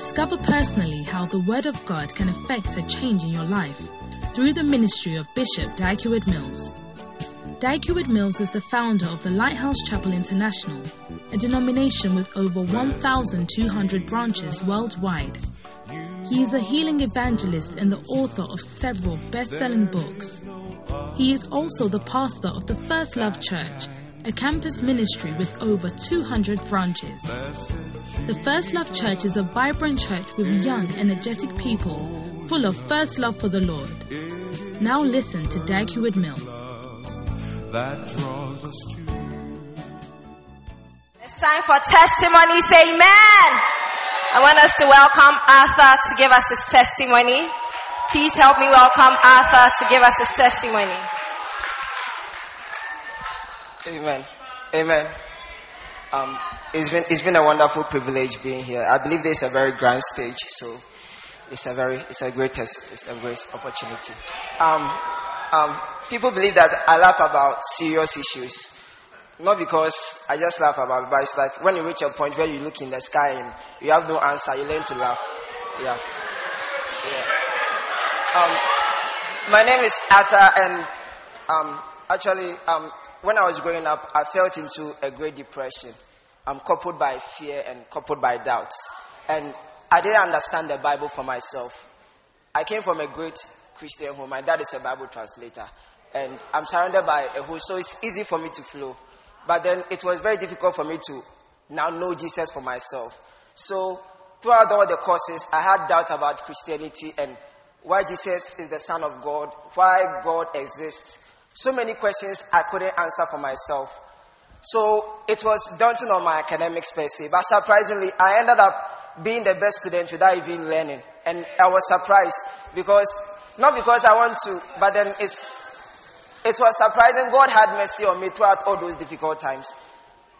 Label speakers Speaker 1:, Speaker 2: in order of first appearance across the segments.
Speaker 1: Discover personally how the Word of God can affect a change in your life through the ministry of Bishop Dag Heward-Mills. Dag Heward-Mills is the founder of the Lighthouse Chapel International, a denomination with over 1,200 branches worldwide. He is a healing evangelist and the author of several best selling books. He is also the pastor of the First Love Church, a campus ministry with over 200 branches. The First Love Church is a vibrant church with young, energetic people full of first love for the Lord. Now listen to Dag Heward-Mills.
Speaker 2: that draws us to
Speaker 3: It's time for testimonies. Amen. I want us to welcome Arthur to give us his testimony. Please help me welcome Arthur to give us his testimony.
Speaker 4: Amen. Amen. Um, it's been it's been a wonderful privilege being here. I believe this is a very grand stage, so it's a very it's a great it's a great opportunity. Um, um, people believe that I laugh about serious issues, not because I just laugh about it, but it's like when you reach a point where you look in the sky and you have no answer, you learn to laugh. Yeah. Yeah. Um, my name is Arthur, and um, actually, um, when I was growing up, I felt into a great depression. I'm coupled by fear and coupled by doubts. And I didn't understand the Bible for myself. I came from a great Christian home. My dad is a Bible translator. And I'm surrounded by a host, so it's easy for me to flow. But then it was very difficult for me to now know Jesus for myself. So throughout all the courses, I had doubt about Christianity and why Jesus is the Son of God, why God exists. So many questions I couldn't answer for myself. So it was daunting on my academics per se. But surprisingly, I ended up being the best student without even learning. And I was surprised because, not because I want to, but then it's, it was surprising. God had mercy on me throughout all those difficult times.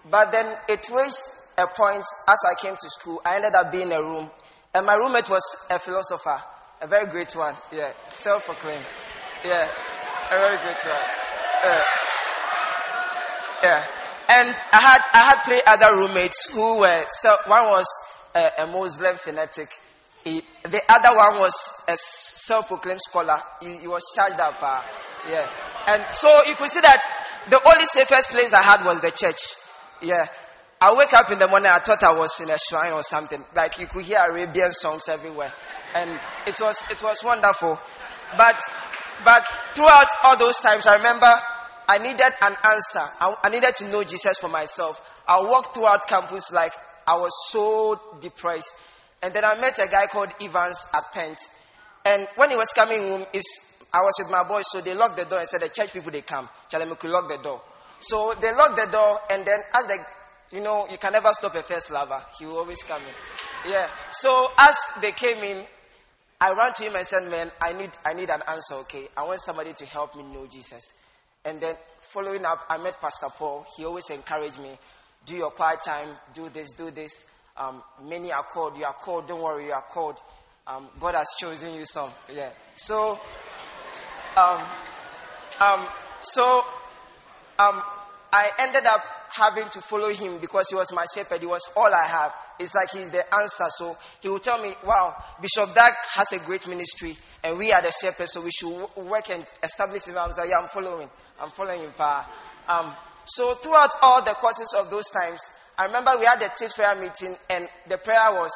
Speaker 4: But then it reached a point as I came to school, I ended up being in a room. And my roommate was a philosopher, a very great one. Yeah, self proclaimed. Yeah, a very great one. Yeah. yeah. And I had, I had three other roommates who were, so one was a, a Muslim fanatic. He, the other one was a self-proclaimed scholar. He, he was charged up. Uh, yeah. And so you could see that the only safest place I had was the church. Yeah. I wake up in the morning, I thought I was in a shrine or something. Like you could hear Arabian songs everywhere. And it was, it was wonderful. But, but throughout all those times, I remember I needed an answer. I, I needed to know Jesus for myself. I walked throughout campus like I was so depressed. And then I met a guy called Evans at Pent. And when he was coming home, I was with my boys, so they locked the door and said, the church people, they come. Them could lock the door. So they locked the door, and then as the, you know, you can never stop a first lover. He will always come in. Yeah. So as they came in, I ran to him and said, man, I need, I need an answer, okay? I want somebody to help me know Jesus. And then following up, I met Pastor Paul. He always encouraged me, do your quiet time, do this, do this. Um, many are called, you are called, don't worry, you are called. Um, God has chosen you some. Yeah. So, um, um, so, um, I ended up having to follow him because he was my shepherd. He was all I have. It's like he's the answer. So he will tell me, wow, Bishop Dag has a great ministry and we are the shepherds, so we should work and establish him. I was like, yeah, I'm following. I'm following him. Um, so throughout all the courses of those times, I remember we had the tips prayer meeting and the prayer was,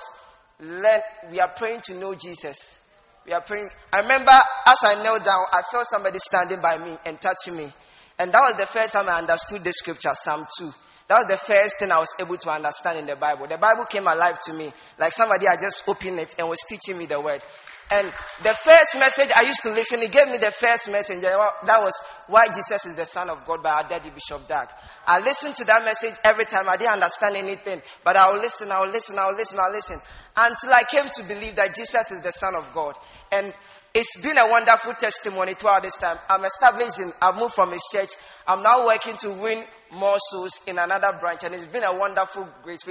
Speaker 4: learn, we are praying to know Jesus. We are praying. I remember as I knelt down, I felt somebody standing by me and touching me. And that was the first time I understood the scripture, Psalm 2. That was the first thing I was able to understand in the Bible. The Bible came alive to me. Like somebody had just opened it and was teaching me the word. And the first message I used to listen, he gave me the first message. That was why Jesus is the Son of God by our daddy Bishop Dag. I listened to that message every time. I didn't understand anything. But I will listen, I will listen, I will listen, I will listen. Until I came to believe that Jesus is the Son of God. And it's been a wonderful testimony throughout this time. I'm establishing, I've moved from his church. I'm now working to win more souls in another branch. And it's been a wonderful grace.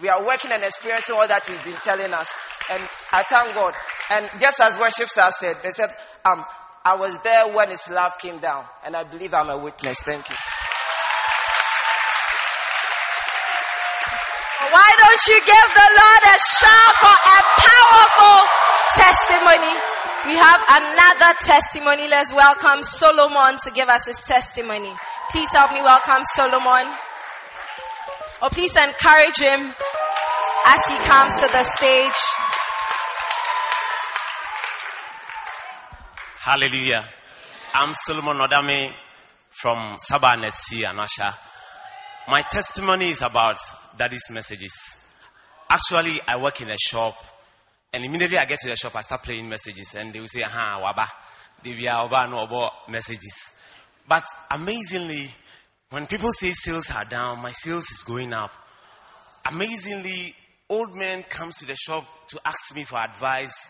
Speaker 4: We are working and experiencing all that he's been telling us. And I thank God. And just as worship sir said, they said, um, I was there when his love came down. And I believe I'm a witness. Thank you.
Speaker 3: Why don't you give the Lord a shout for a powerful testimony? We have another testimony. Let's welcome Solomon to give us his testimony. Please help me welcome Solomon. Or please encourage him as he comes to the stage.
Speaker 5: Hallelujah. I'm Solomon Odame from Sabah Netsi Anasha. My testimony is about daddy's messages. Actually, I work in a shop, and immediately I get to the shop, I start playing messages, and they will say, "Aha, waba, divya oba no obo messages." But amazingly, when people say sales are down, my sales is going up. Amazingly, old men comes to the shop to ask me for advice,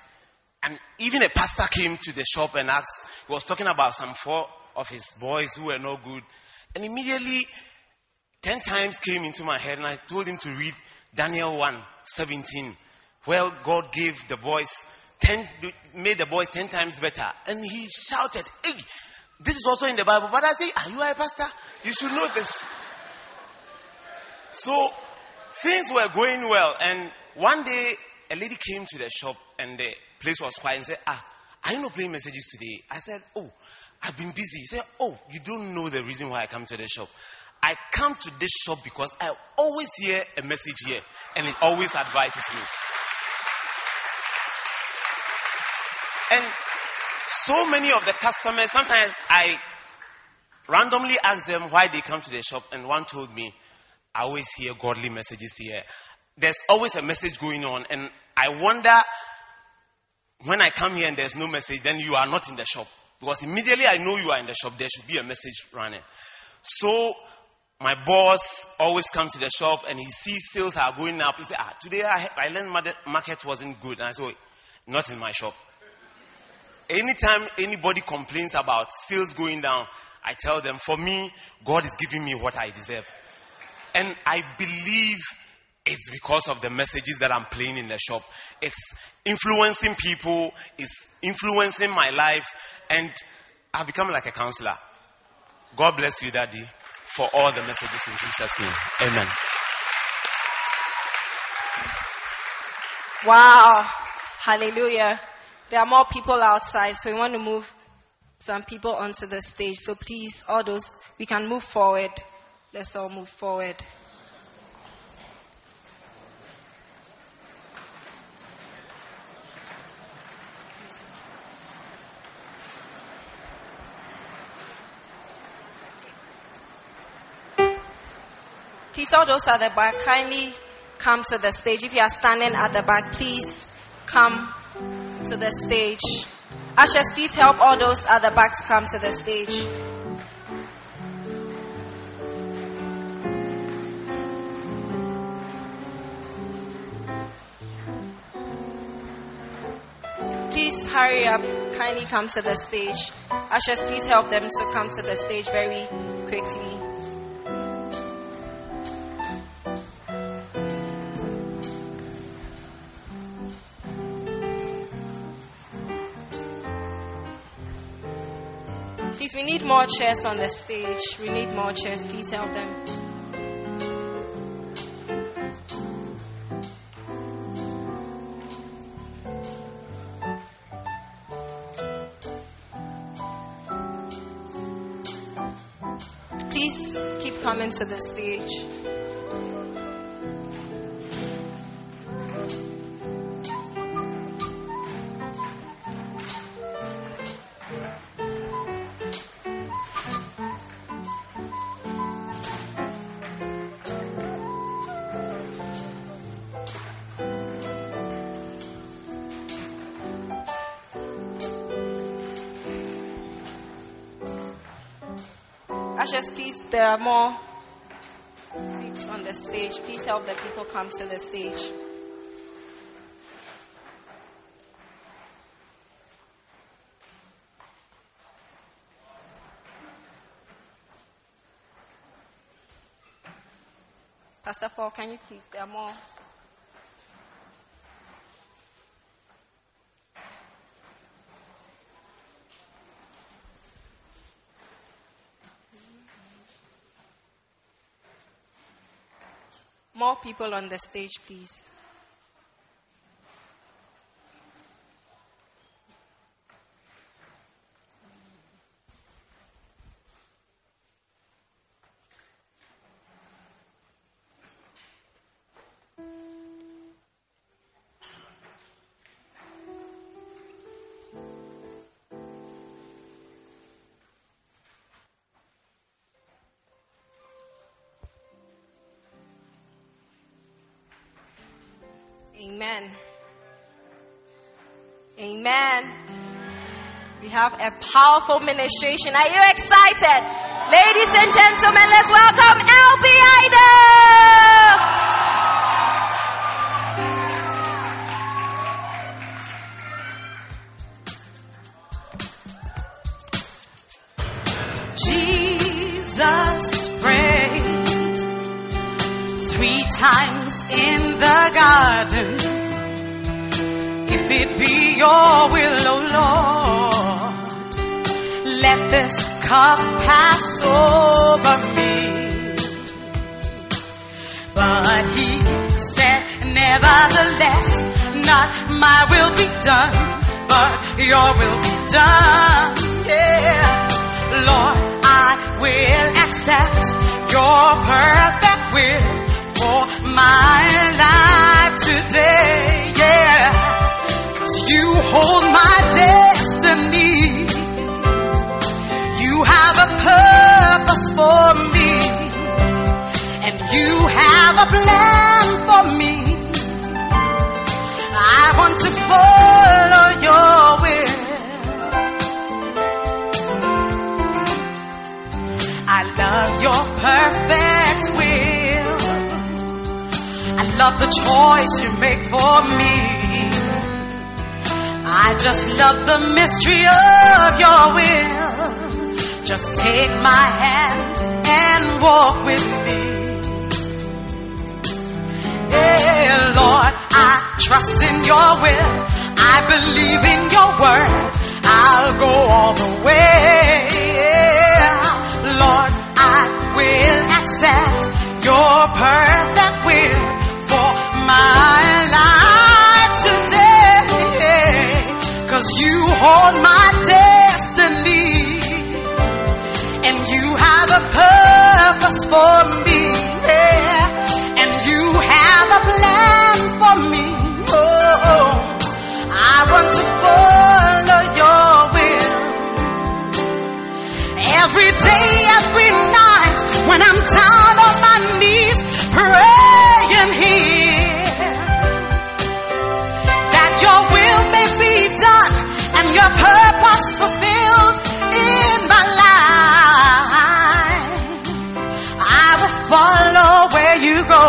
Speaker 5: and even a pastor came to the shop and asked. He was talking about some four of his boys who were no good, and immediately ten times came into my head, and I told him to read Daniel 1 17, where God gave the boys ten, made the boys ten times better. And he shouted, Hey, this is also in the Bible. But I say, Are you a pastor? You should know this. So things were going well. And one day, a lady came to the shop, and the place was quiet and said, Ah, are you not playing messages today? I said, Oh, I've been busy. He said, Oh, you don't know the reason why I come to the shop. I come to this shop because I always hear a message here and it always advises me. And so many of the customers, sometimes I randomly ask them why they come to the shop, and one told me, I always hear godly messages here. There's always a message going on, and I wonder when I come here and there's no message, then you are not in the shop. Because immediately I know you are in the shop, there should be a message running. So my boss always comes to the shop and he sees sales are going up. He says, ah, today I, I learned market wasn't good. And I say, not in my shop. Anytime anybody complains about sales going down, I tell them, for me, God is giving me what I deserve. And I believe it's because of the messages that I'm playing in the shop. It's influencing people, it's influencing my life, and I've become like a counselor. God bless you, Daddy, for all the messages in Jesus' name. Amen.
Speaker 3: Wow. Hallelujah. There are more people outside, so we want to move some people onto the stage. So please, all those, we can move forward. Let's all move forward. Please, all those at the back, kindly come to the stage. If you are standing at the back, please come to the stage. Ushers, please help all those at the back to come to the stage. Please hurry up. Kindly come to the stage. Ushers, please help them to come to the stage very quickly. Please, we need more chairs on the stage. We need more chairs. Please help them. Please keep coming to the stage. There are more seats on the stage. Please help the people come to the stage. Pastor Paul, can you please? There are more. More people on the stage, please. A powerful ministration. Are you excited? Ladies and gentlemen, let's welcome LB
Speaker 6: Idol. Jesus prayed three times in the garden if it be your will, this cup pass over me. But he said, nevertheless, not my will be done, but your will be done. Yeah. Lord, I will accept your perfect will for my life today. Yeah. You hold my destiny. For me. And you have a plan for me. I want to follow your will. I love your perfect will. I love the choice you make for me. I just love the mystery of your will. Just take my hand and walk with me. Yeah, Lord, I trust in your will. I believe in your word. I'll go all the way. Lord, I will accept your perfect will for my life today. Cause you hold my purpose for me. Yeah. And you have a plan for me. Oh, I want to follow your will. Every day, every night, when I'm down follow where you go.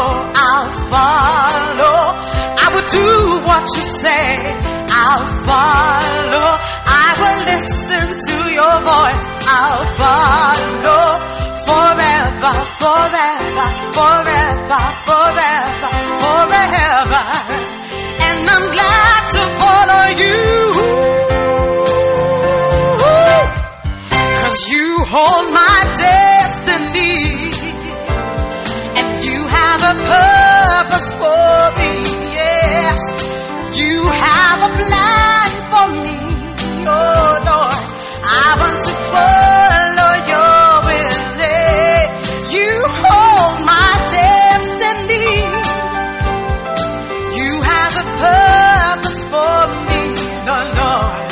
Speaker 6: I'll follow. I will do what you say. I'll follow. I will listen to your voice. I'll follow forever, forever, forever, forever, forever. And I'm glad to follow you. Cause you hold my purpose for me. Yes. You have a plan for me. Oh Lord. I want to follow your will. You hold my destiny. You have a purpose for me, the Lord.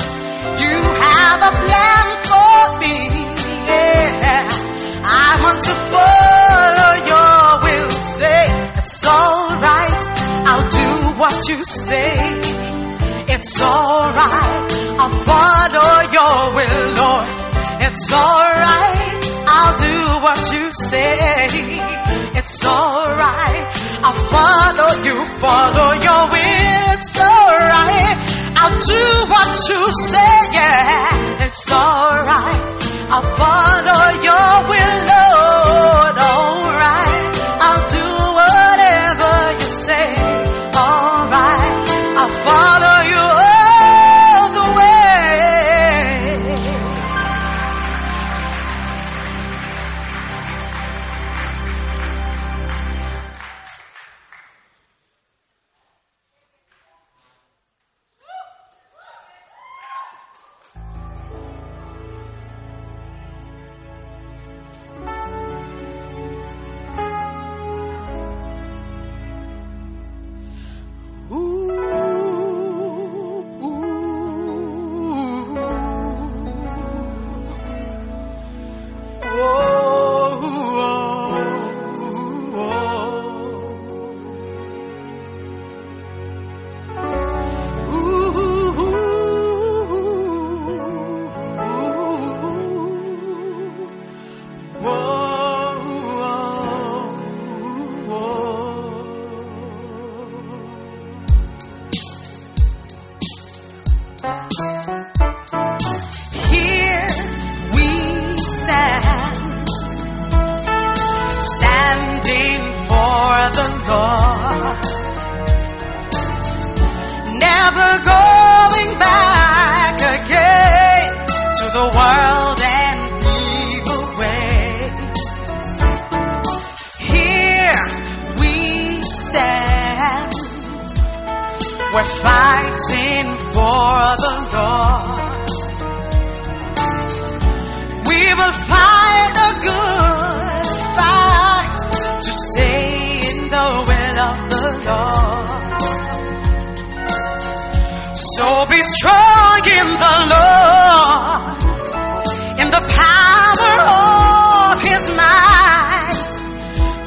Speaker 6: You have a plan for me. Yeah. I want to follow your will. Say it's alright. You say. It's alright. I'll follow your will, Lord. It's alright. I'll do what you say. It's alright. I'll follow you, follow your will. It's alright. I'll do what you say, yeah. It's alright. I'll follow your will, Lord. Alright. Here strong in the Lord, in the power of His might.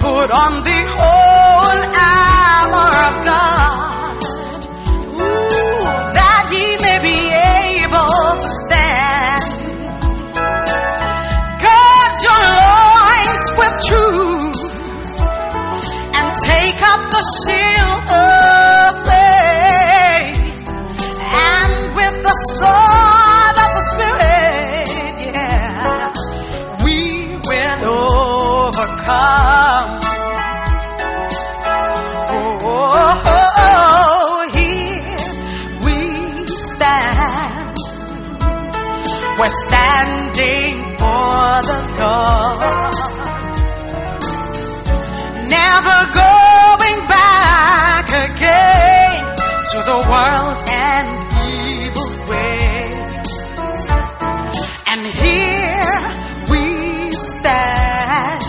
Speaker 6: Put on the whole armor of God, Ooh, that He may be able to stand. Gird your loins with truth and take up the shield We're standing for the Lord. Never going back again to the world and evil ways. And here we stand.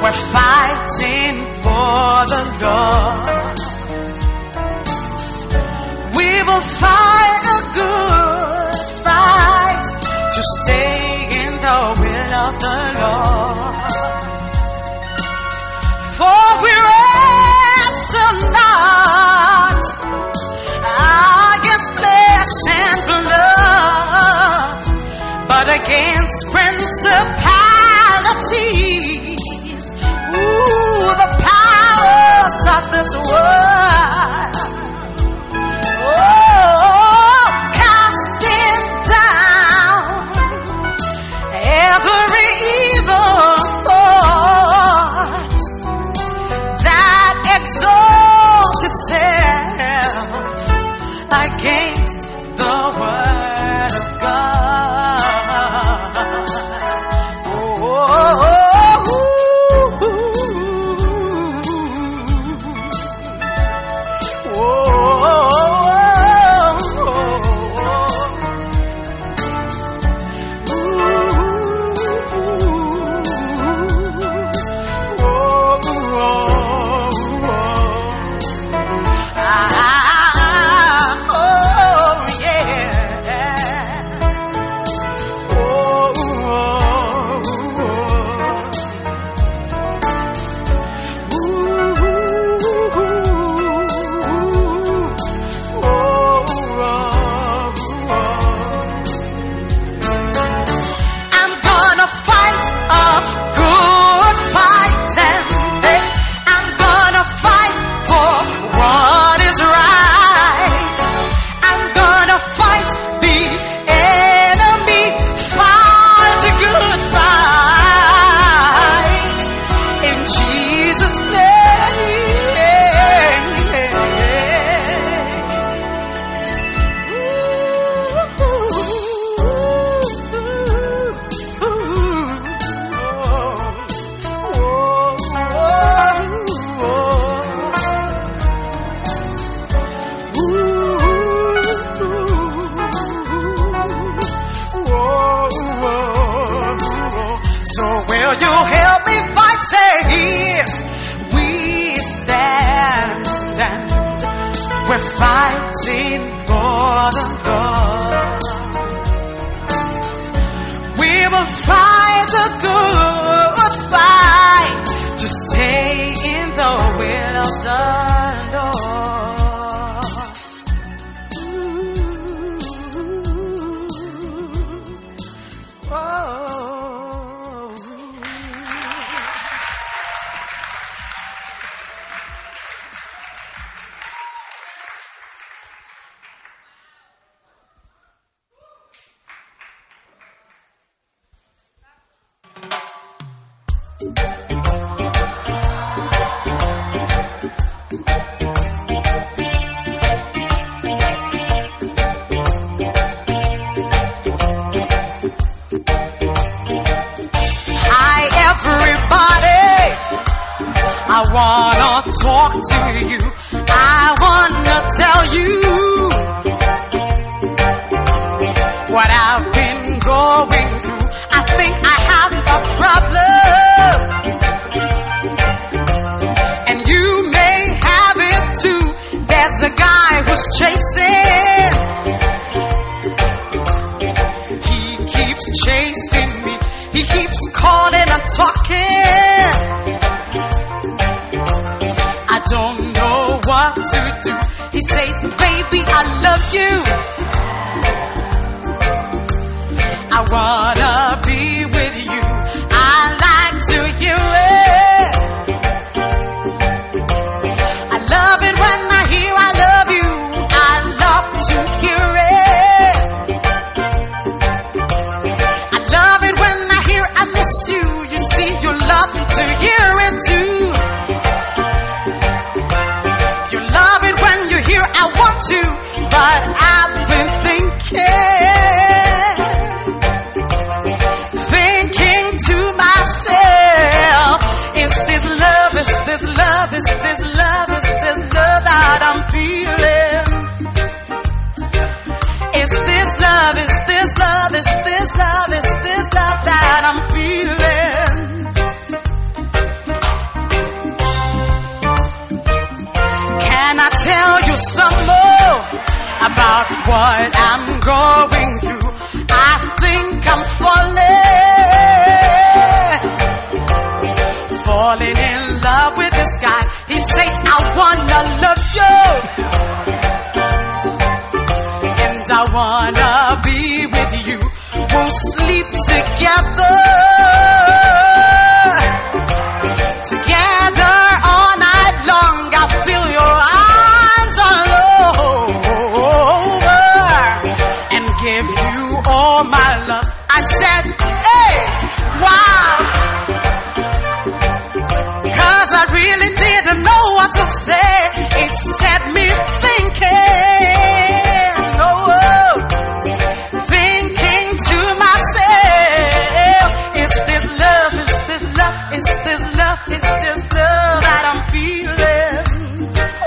Speaker 6: We're fighting for the Lord. We will fight a good to stay in the will of the Lord. For we wrestle not against flesh and blood, but against principalities. Ooh, the powers of this world.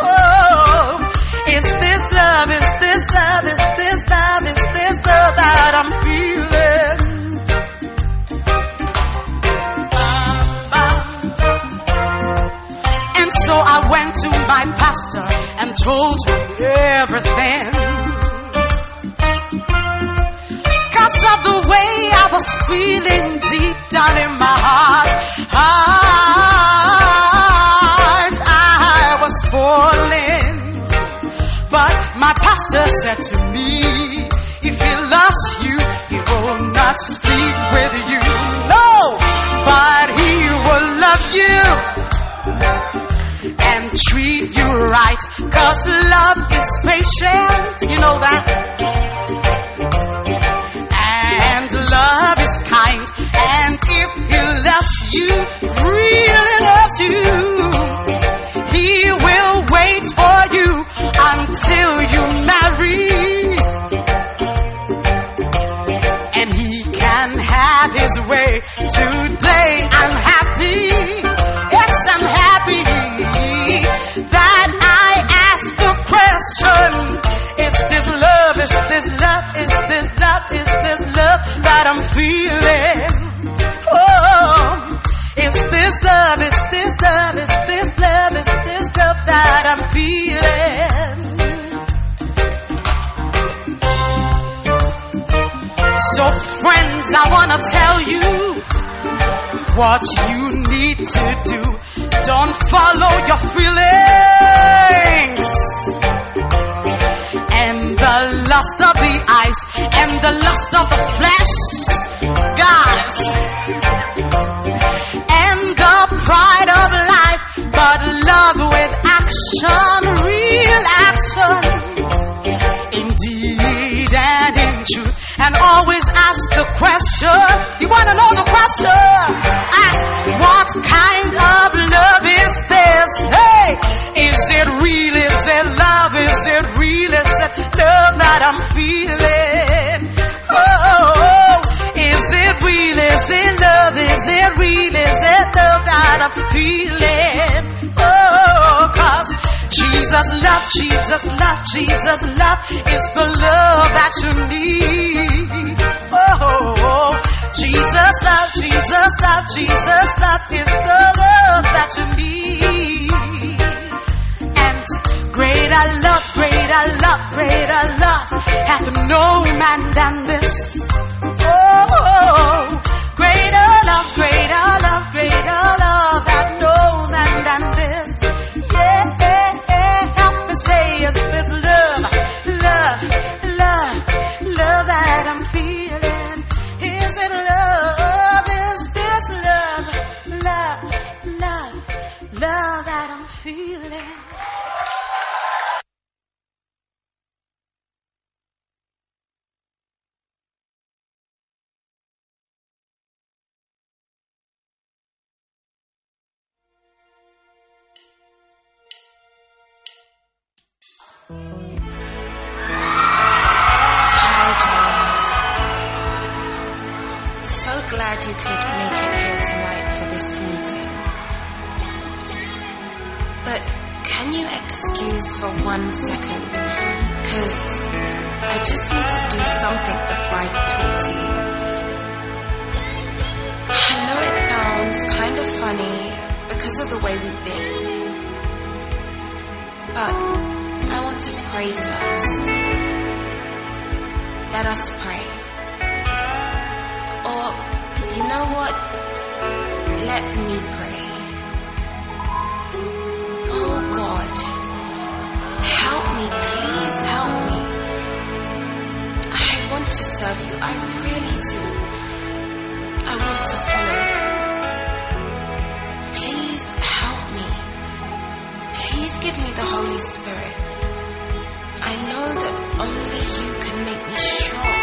Speaker 6: Oh, is this love, is this love, is this love, is this love that I'm feeling? And so I went to my pastor and told him everything. Cause of the way I was feeling deep down in my. Heart, my pastor said to me, if he loves you, he will not sleep with you. No, but he will love you and treat you right. Cause love is patient, you know that. And love is kind. And if he loves you, really loves you, Today I'm happy. Yes, I'm happy that I asked the question. Is this love? Is this love? Is this love? Is this love that I'm feeling? Oh, is this love? Is this love? Is this love? Is this love that I'm feeling? So friends, I wanna tell you what you need to do. Don't follow your feelings. And the lust of the eyes and the lust of the flesh, guys, feeling? Oh, cause Jesus love, Jesus love, Jesus love is the love that you need. Oh, Jesus love, Jesus love, Jesus love is the love that you need. And greater love, greater love, greater love hath no man than this. Oh, greater love, greater love,
Speaker 7: for one second? Because I just need to do something before I talk to you. I know it sounds kind of funny because of the way we've been. But I want to pray first. Let us pray. Or, you know what? Let me pray. Me, please help me. I want to serve you, I really do. I want to follow. Please help me. Please give me the Holy Spirit. I know that only you can make me strong.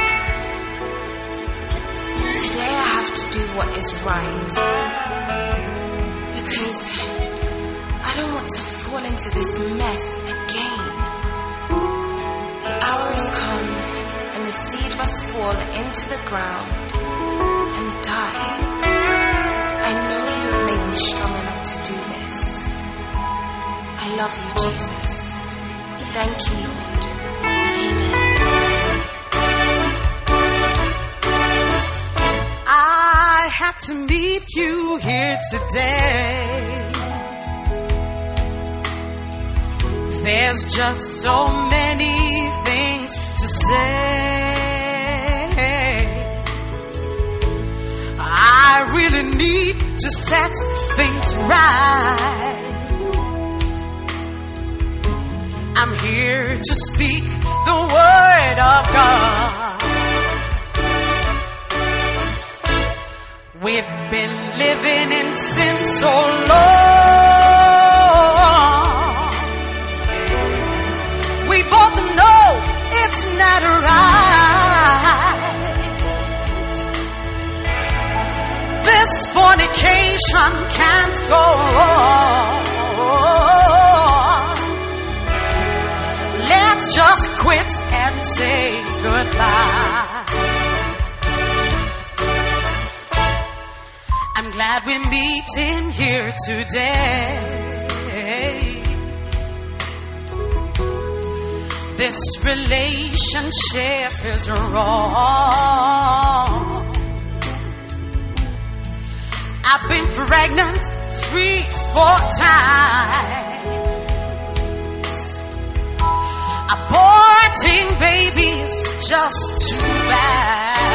Speaker 7: Today I have to do what is right. Because I don't want to fall into this mess must fall into the ground and die. I know you have made me strong enough to do this. I love you, Jesus. Thank you, Lord. Amen.
Speaker 6: I had to meet you here today. There's just so many things to say. I really need to set things right. I'm here to speak the word of God. We've been living in sin so long. We both know it's not right. This fornication can't go on. Let's just quit and say goodbye. I'm glad we're meeting here today. This relationship is wrong. I've been pregnant three, four times. Aborting babies just too bad.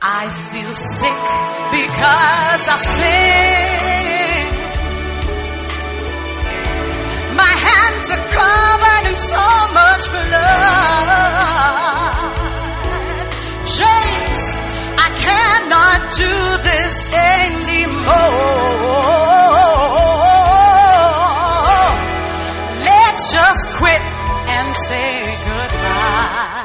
Speaker 6: I feel sick because I've sinned. My hands are covered in so much blood. Cannot do this anymore. Let's just quit and say goodbye.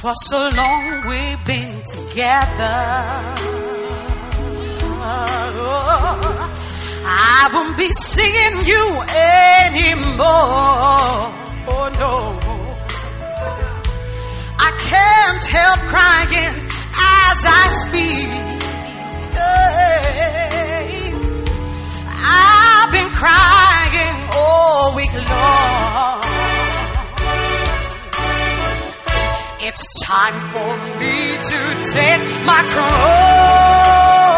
Speaker 6: For so long we've been together. I won't be seeing you anymore. Oh no. I can't help crying as I speak. I've been crying all week long. It's time for me to take my cross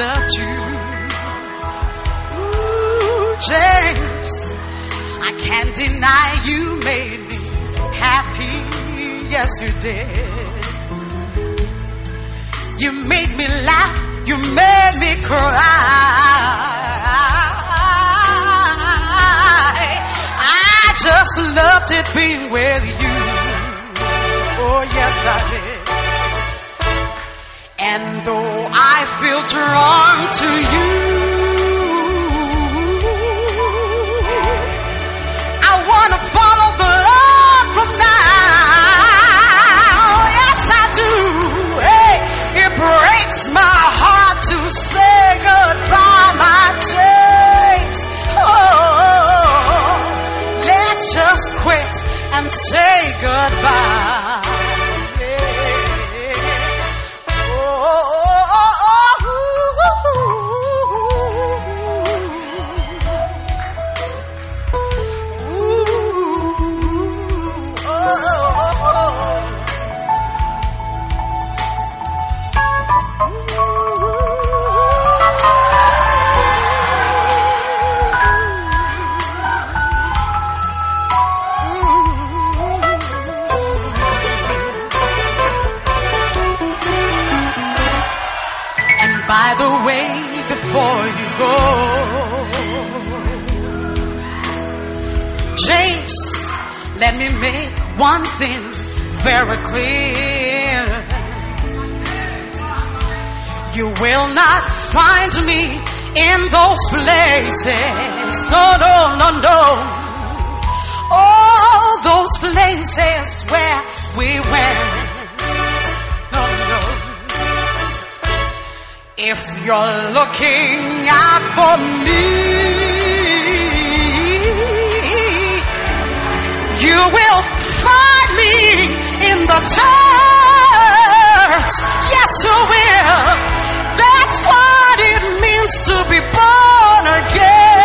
Speaker 6: loved you. Ooh, James. I can't deny you made me happy. Yes, you did. You made me laugh. You made me cry. I just loved it being with you. Oh, yes, I did. And though I feel drawn to you, I want to follow the Lord from now. Yes, I do. Hey, it breaks my heart to say goodbye, my James. Oh, let's just quit and say goodbye. James, let me make one thing very clear. You will not find me in those places. No, no, no, no. All those places where we went. If you're looking out for me, you will find me in the church. Yes, you will. That's what it means to be born again.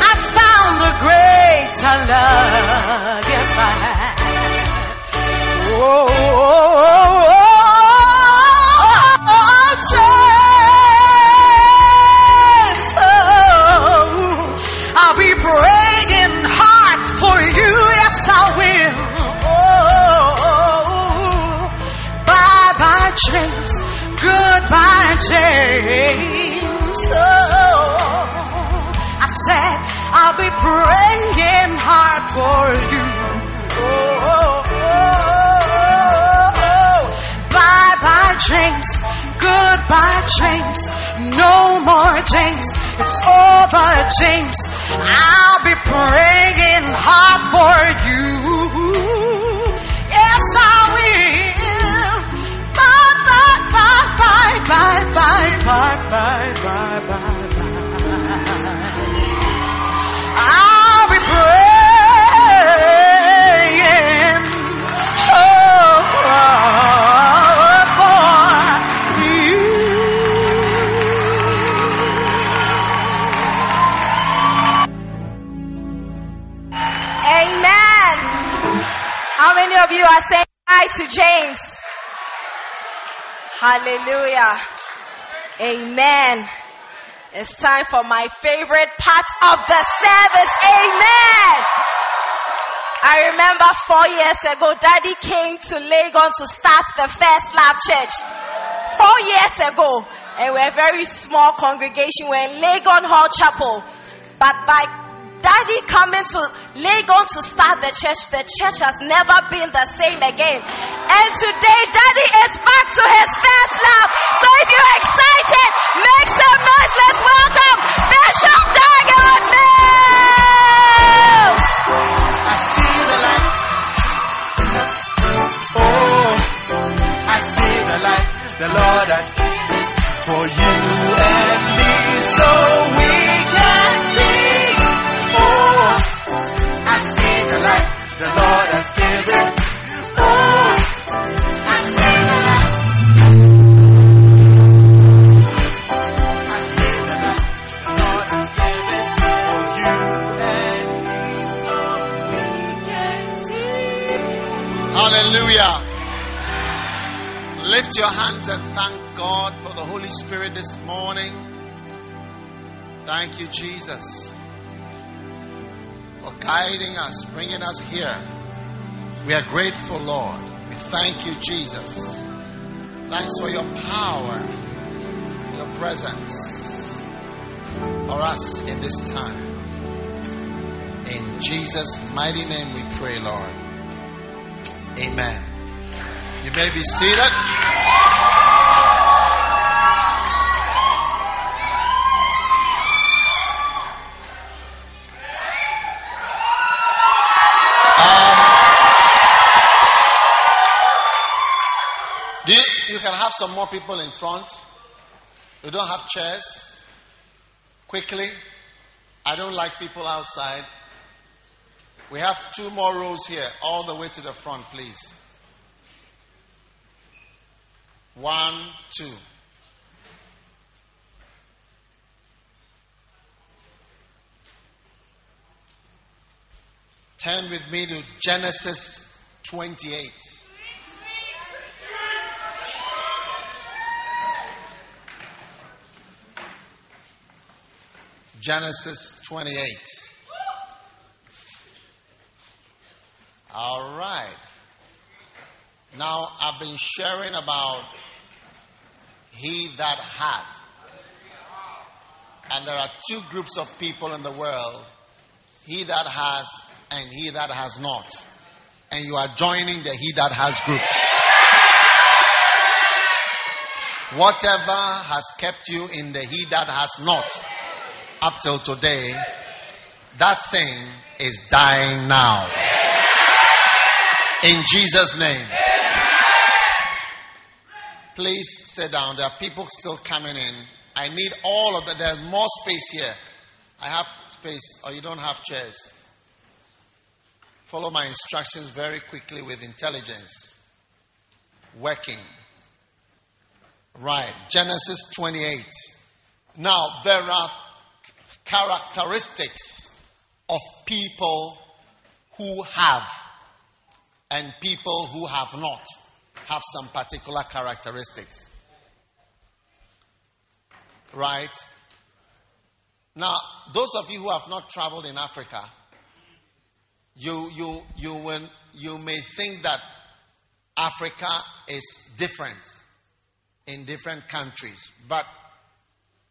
Speaker 6: I found a greater love. Yes, I have. Oh, James. Oh, I said I'll be praying hard for you. Oh, oh, oh. Bye bye, James. Goodbye, James. No more, James. It's over, James. I'll be praying hard for you. Yes, I bye, bye, bye, bye, bye, bye, bye, bye. I'll be praying. Oh, for you.
Speaker 3: Amen. How many of you are saying hi to James? Hallelujah. Amen. It's time for my favorite part of the service. Amen. I remember four years ago, daddy came to Legon to start the First Love Church. Four years ago. And we're a very small congregation. We're in Legon Hall Chapel. But by Daddy coming to Legon to start the church, the church has never been the same again. And today, Daddy is back to his first love. So if you're excited, make some noise. Let's welcome Bishop Dag Mills.
Speaker 8: I see the light. Oh, I see the light. The Lord has for you And thank God for the Holy Spirit this morning. Thank you, Jesus, for guiding us, bringing us here. We are grateful, Lord. We thank you, Jesus. Thanks for your power, your presence for us in this time. In Jesus' mighty name we pray, Lord. Amen. You may be seated. Um, you, you can have some more people in front. You don't have chairs. Quickly. I don't like people outside. We have two more rows here, all the way to the front, please. One, two. Turn with me to Genesis 28. Genesis 28. All right. Now, I've been sharing about he that hath. And there are two groups of people in the world he that has and he that has not. And you are joining the he that has group. Whatever has kept you in the he that has not up till today, that thing is dying now. In Jesus' name. Please sit down. There are people still coming in. I need all of that. There's more space here. I have space, or you don't have chairs. Follow my instructions very quickly with intelligence. Working. Right. Genesis 28. Now, there are characteristics of people who have and people who have not have some particular characteristics. Right? Now, those of you who have not traveled in Africa, you, you, you, you may think that Africa is different in different countries. But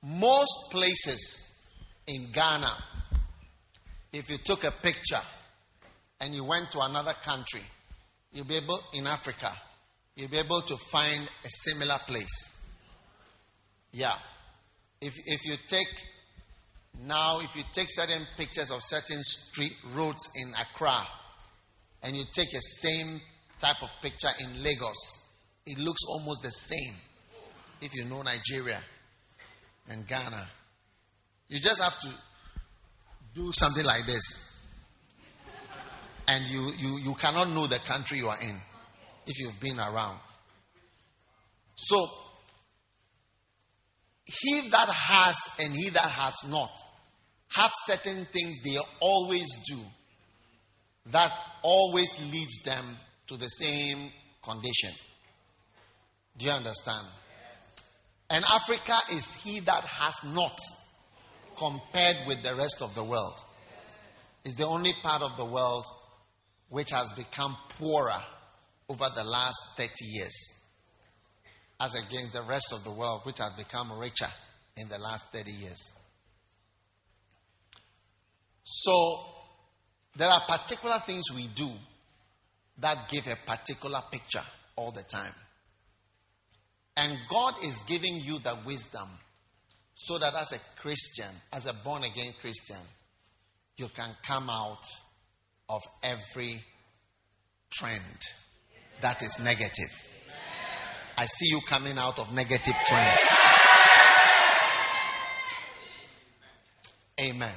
Speaker 8: most places in Ghana, if you took a picture and you went to another country, you'll be able, in Africa, you'll be able to find a similar place. Yeah. If, if you take, now, if you take certain pictures of certain street roads in Accra, and you take a same type of picture in Lagos, it looks almost the same if you know Nigeria and Ghana. You just have to do something like this. And you, you, you cannot know the country you are in if you've been around. So, he that has and he that has not have certain things they always do that always leads them to the same condition. Do you understand? And Africa is he that has not compared with the rest of the world. It's the only part of the world which has become poorer over the last 30 years, as against the rest of the world which has become richer in the last 30 years. So, there are particular things we do that give a particular picture all the time. And God is giving you the wisdom so that as a Christian, as a born again Christian, you can come out of every trend that is negative. I see you coming out of negative trends. Amen.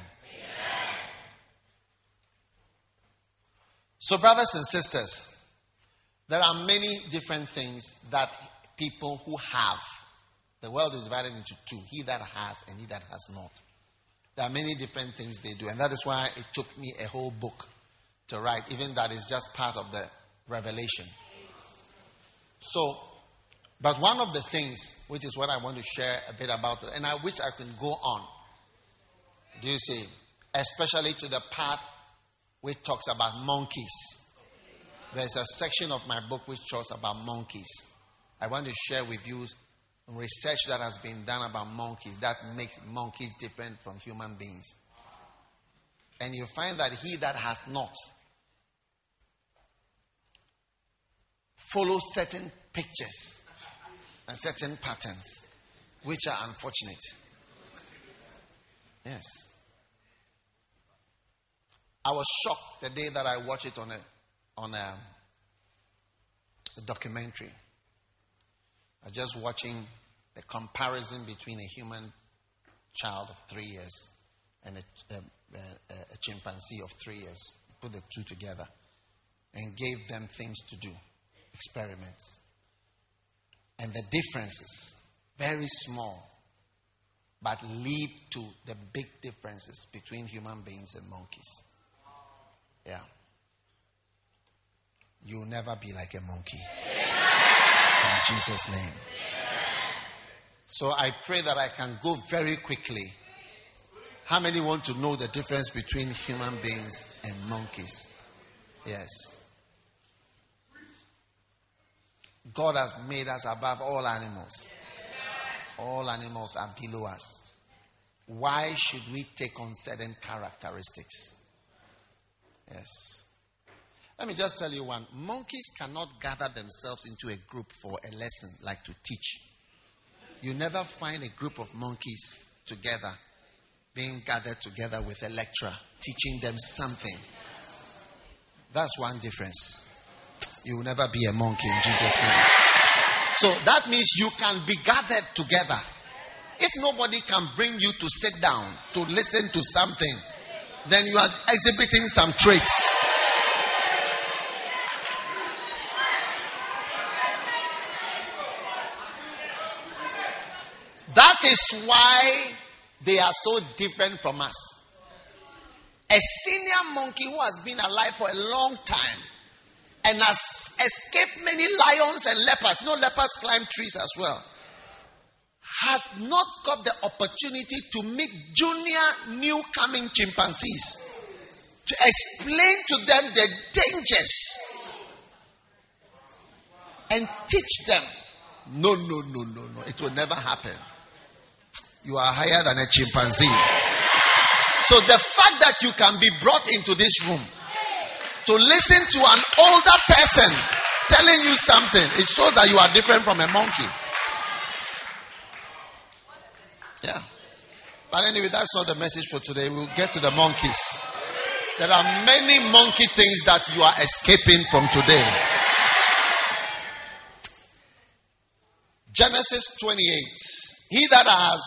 Speaker 8: So, brothers and sisters, there are many different things that people who have. The world is divided into two he that has and he that has not. There are many different things they do, and that is why it took me a whole book to write, even that is just part of the revelation. So, but one of the things, which is what I want to share a bit about, and I wish I could go on. Do you see? Especially to the part which talks about monkeys. There's a section of my book which talks about monkeys. I want to share with you research that has been done about monkeys that makes monkeys different from human beings. And you find that he that hath not follows certain pictures and certain patterns, which are unfortunate. Yes. I was shocked the day that I watched it on a on a, a documentary. I was just watching the comparison between a human child of three years and a, a, a chimpanzee of three years. Put the two together and gave them things to do, experiments. And the differences, very small, but lead to the big differences between human beings and monkeys. Yeah. You'll never be like a monkey. In Jesus' name. So I pray that I can go very quickly. How many want to know the difference between human beings and monkeys? Yes. God has made us above all animals. All animals are below us. Why should we take on certain characteristics? Yes. Let me just tell you one. Monkeys cannot gather themselves into a group for a lesson, like to teach. You never find a group of monkeys together, being gathered together with a lecturer, teaching them something. That's one difference. You will never be a monkey in Jesus' name. So that means you can be gathered together. If nobody can bring you to sit down to listen to something, then you are exhibiting some traits. That is why they are so different from us. A senior monkey who has been alive for a long time and has escaped many lions and leopards. You know, leopards climb trees as well. Has not got the opportunity to meet junior new coming chimpanzees to explain to them the dangers and teach them. No, no, no, no, no. It will never happen. You are higher than a chimpanzee. So the fact that you can be brought into this room to listen to an older person telling you something, it shows that you are different from a monkey. Yeah. But anyway, that's not the message for today. We'll get to the monkeys. There are many monkey things that you are escaping from today. Genesis 28. He that has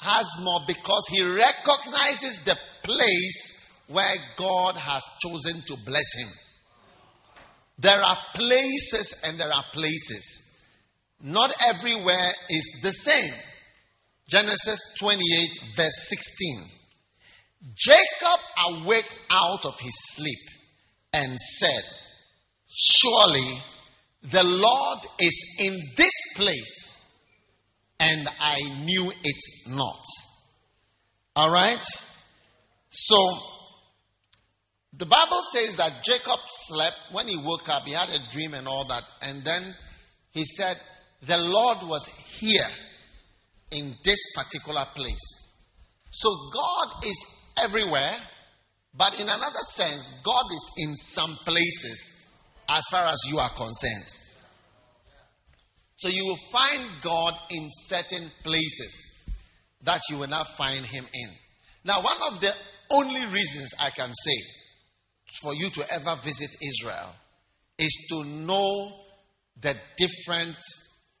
Speaker 8: has more because he recognizes the place where God has chosen to bless him. There are places and there are places. Not everywhere is the same. Genesis 28, verse 16. Jacob awaked out of his sleep and said, Surely the Lord is in this place and I knew it not. All right? So, the Bible says that Jacob slept. When he woke up, he had a dream and all that. And then he said, The Lord was here in this particular place. So, God is everywhere, but in another sense, God is in some places as far as you are concerned. So you will find God in certain places that you will not find Him in. Now, one of the only reasons I can say for you to ever visit Israel is to know the different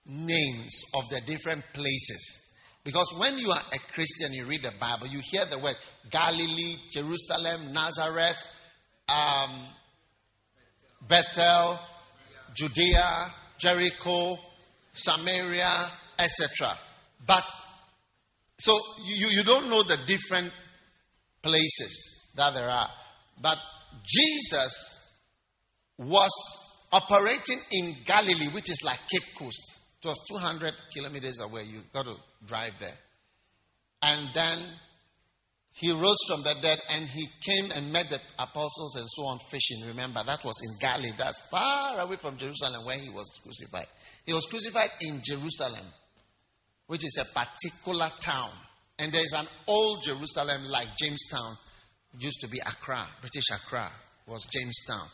Speaker 8: names of the different places. Because when you are a Christian, you read the Bible, you hear the word Galilee, Jerusalem, Nazareth, um, Bethel, Judea, Jericho, Samaria, etc. But so you, you don't know the different places that there are. But Jesus was operating in Galilee, which is like Cape Coast. It was 200 kilometers away. You got to drive there. And then he rose from the dead and he came and met the apostles and so on fishing. Remember, that was in Galilee. That's far away from Jerusalem where he was crucified. He was crucified in Jerusalem, which is a particular town. And there is an old Jerusalem like Jamestown, used to be Accra, British Accra was Jamestown.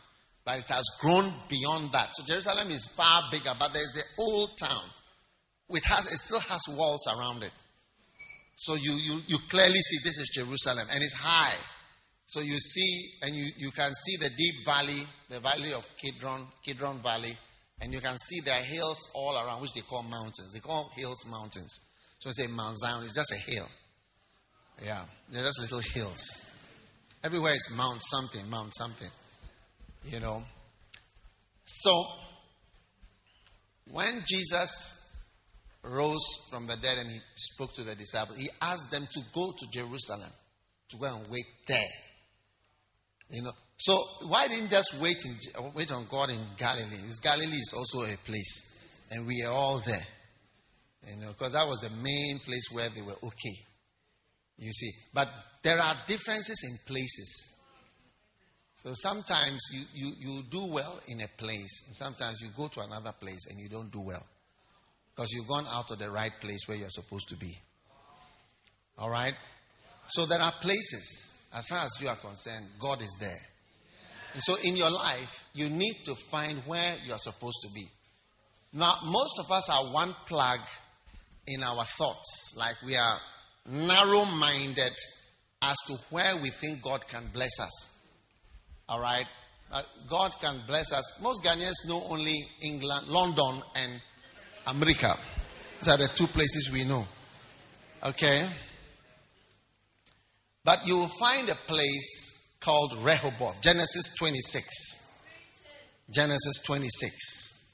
Speaker 8: But it has grown beyond that. So Jerusalem is far bigger, but there's the old town. It, has, it still has walls around it. So you, you, you clearly see this is Jerusalem, and it's high. So you see, and you, you can see the deep valley, the valley of Kidron, Kidron Valley, and you can see there are hills all around, which they call mountains. They call hills mountains. So say Mount Zion is just a hill. Yeah, they're just little hills. Everywhere is Mount something, Mount something. You know. So when Jesus rose from the dead and he spoke to the disciples, he asked them to go to Jerusalem to go and wait there. You know, so why didn't just wait in, wait on God in Galilee? Because Galilee is also a place, and we are all there. You know, because that was the main place where they were okay. You see, but there are differences in places. So sometimes you, you, you do well in a place, and sometimes you go to another place and you don't do well. Because you've gone out of the right place where you're supposed to be. All right? So there are places, as far as you are concerned, God is there. And so in your life, you need to find where you're supposed to be. Now, most of us are one plug in our thoughts, like we are narrow minded as to where we think God can bless us. All right? Uh, God can bless us. Most Ghanaians know only England, London, and America. These are the two places we know. Okay? But you will find a place called Rehoboth. Genesis 26. Genesis 26.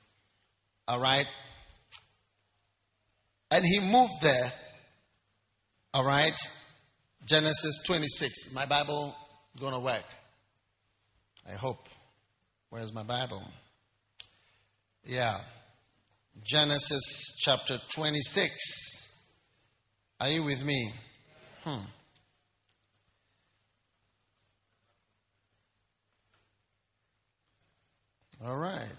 Speaker 8: All right? And he moved there. All right? Genesis 26. My Bible going to work. I hope. Where's my Bible? Yeah. Genesis chapter 26. Are you with me? Hmm. All right.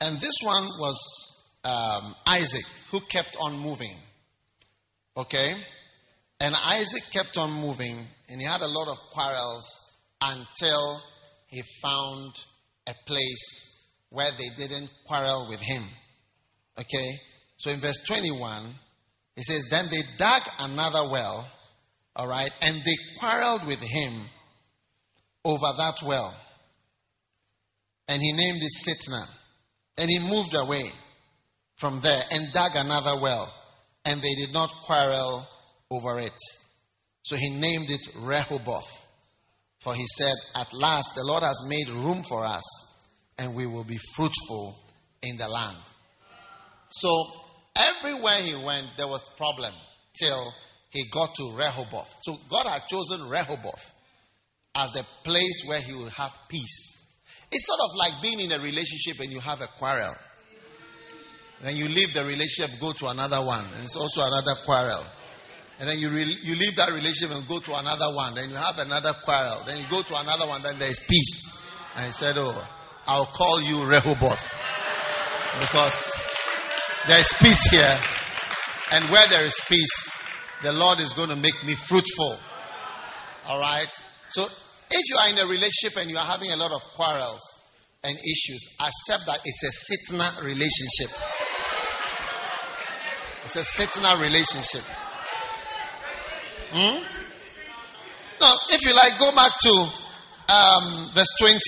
Speaker 8: And this one was um, Isaac who kept on moving. Okay? And Isaac kept on moving and he had a lot of quarrels until he found a place where they didn't quarrel with him. Okay? So in verse 21, he says, Then they dug another well, all right, and they quarreled with him over that well. And he named it Sitnah. And he moved away from there and dug another well. And they did not quarrel over it. So he named it Rehoboth. For he said, At last the Lord has made room for us, and we will be fruitful in the land. So everywhere he went, there was problem till he got to Rehoboth. So God had chosen Rehoboth as the place where he will have peace. It's sort of like being in a relationship and you have a quarrel. Then you leave the relationship, go to another one, and it's also another quarrel. And then you, re- you leave that relationship and go to another one. Then you have another quarrel. Then you go to another one. Then there is peace. And he said, Oh, I'll call you Rehoboth. Because there is peace here. And where there is peace, the Lord is going to make me fruitful. All right? So if you are in a relationship and you are having a lot of quarrels and issues, accept that it's a Sitnah relationship. It's a Sitnah relationship. Hmm? Now, if you like, go back to um, verse 20.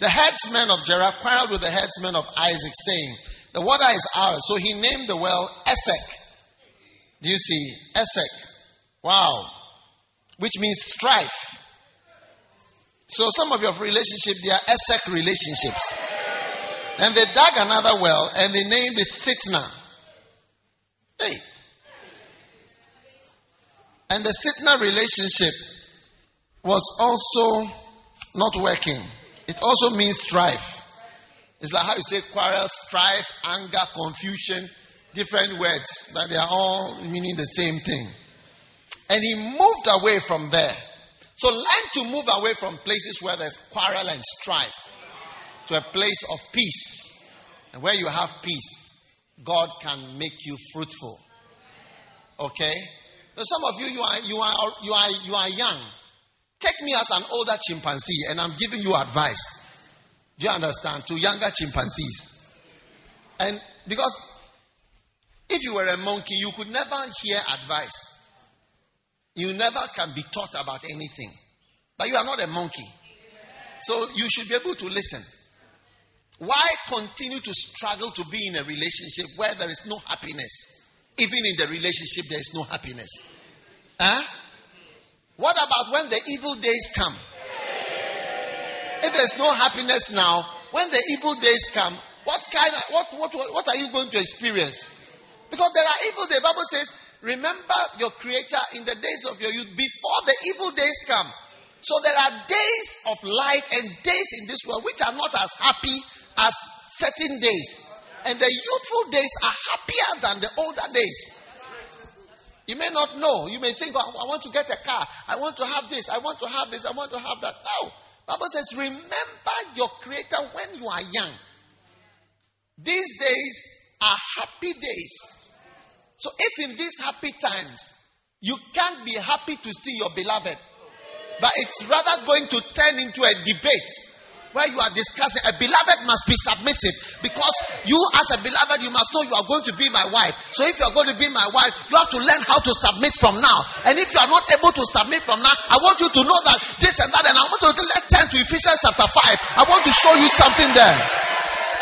Speaker 8: The headsman of Gerar quarreled with the headsman of Isaac, saying, The water is ours. So he named the well Esek. Do you see? Esek. Wow. Which means strife. So some of your relationships, they are Esek relationships. And they dug another well and they named it Sitnah. Hey. And the Sitnah relationship was also not working. It also means strife. It's like how you say quarrel, strife, anger, confusion, different words, but they are all meaning the same thing. And he moved away from there. So learn to move away from places where there's quarrel and strife to a place of peace. And where you have peace, God can make you fruitful. Okay? So some of you, you are, you are, you are, you are young. Take me as an older chimpanzee and I'm giving you advice. Do you understand? To younger chimpanzees. And because if you were a monkey, you could never hear advice. You never can be taught about anything. But you are not a monkey. So you should be able to listen. Why continue to struggle to be in a relationship where there is no happiness? Even in the relationship, there is no happiness. Huh? What about when the evil days come? If there's no happiness now, when the evil days come, what kind of what what what are you going to experience? Because there are evil days. The Bible says Remember your Creator in the days of your youth before the evil days come. So there are days of life and days in this world which are not as happy as certain days. And the youthful days are happier than the older days. You may not know. You may think, oh, I want to get a car. I want to have this. I want to have this. I want to have that. No. Bible says, remember your creator when you are young. These days are happy days. So if in these happy times you can't be happy to see your beloved, but it's rather going to turn into a debate where you are discussing a beloved must be submissive because you as a beloved you must know you are going to be my wife. So if you are going to be my wife you have to learn how to submit from now. And if you are not able to submit from now i want you to know that this and that and i want to let's turn to ephesians chapter 5 i want to show you something there.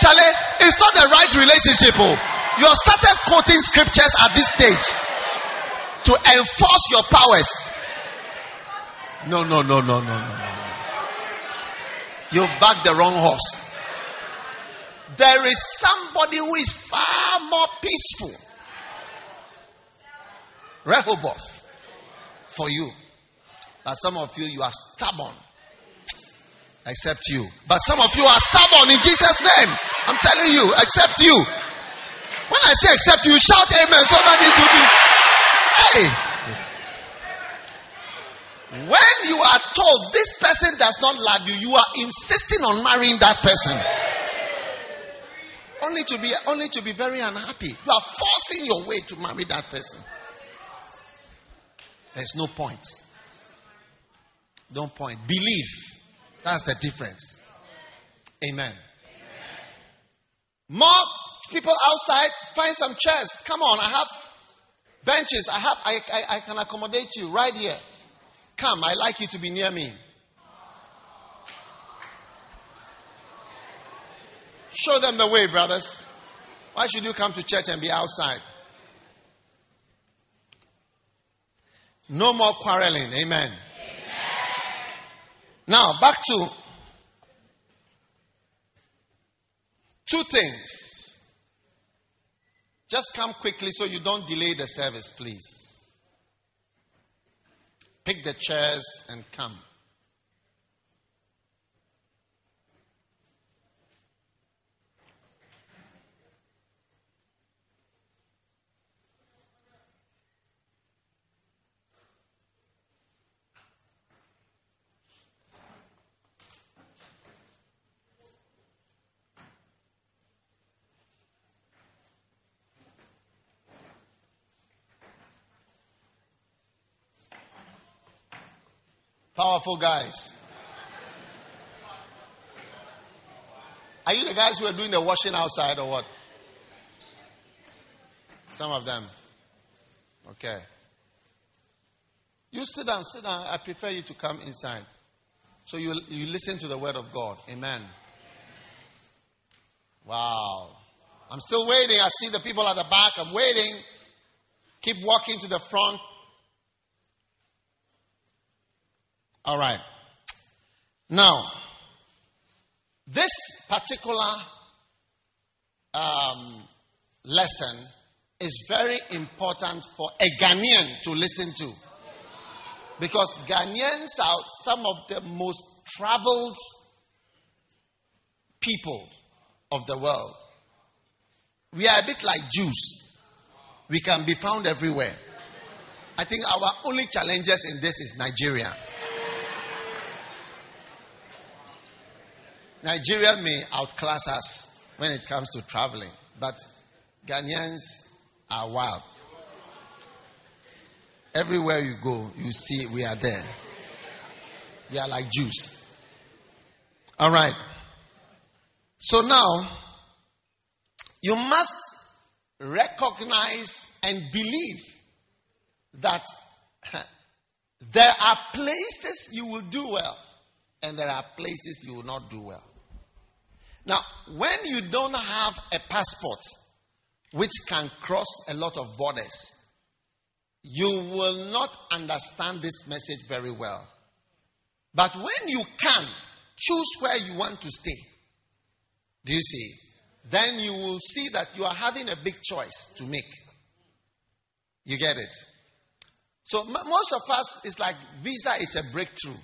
Speaker 8: Charlie it's not the right relationship oh. You have started quoting scriptures at this stage to enforce your powers. No, no, no, no, no, no, no. You backed the wrong horse. There is somebody who is far more peaceful. Rehoboth for you. But some of you, you are stubborn. Except you. But some of you are stubborn in Jesus' name. I'm telling you, except you. When I say except you, shout amen so that it will be. Hey. When you are told this person does not love you, you are insisting on marrying that person. Only to be only to be very unhappy. You are forcing your way to marry that person. There's no point. Don't point. Believe. That's the difference. Amen. More people outside, find some chairs. Come on, I have benches. I have I, I, I can accommodate you right here. Come, I like you to be near me. Show them the way, brothers. Why should you come to church and be outside? No more quarreling. Amen. Amen. Now, back to two things. Just come quickly so you don't delay the service, please. Pick the chairs and come. Powerful guys. Are you the guys who are doing the washing outside or what? Some of them. Okay. You sit down, sit down. I prefer you to come inside. So you, you listen to the word of God. Amen. Wow. I'm still waiting. I see the people at the back. I'm waiting. Keep walking to the front. All right. Now, this particular um, lesson is very important for a Ghanaian to listen to. Because Ghanaians are some of the most traveled people of the world. We are a bit like Jews. We can be found everywhere. I think our only challenges in this is Nigeria. Nigeria may outclass us when it comes to traveling, but Ghanaians are wild. Everywhere you go, you see we are there. We are like Jews. All right. So now, you must recognize and believe that there are places you will do well and there are places you will not do well. Now, when you don't have a passport which can cross a lot of borders, you will not understand this message very well. But when you can choose where you want to stay, do you see? Then you will see that you are having a big choice to make. You get it? So, m- most of us, it's like visa is a breakthrough,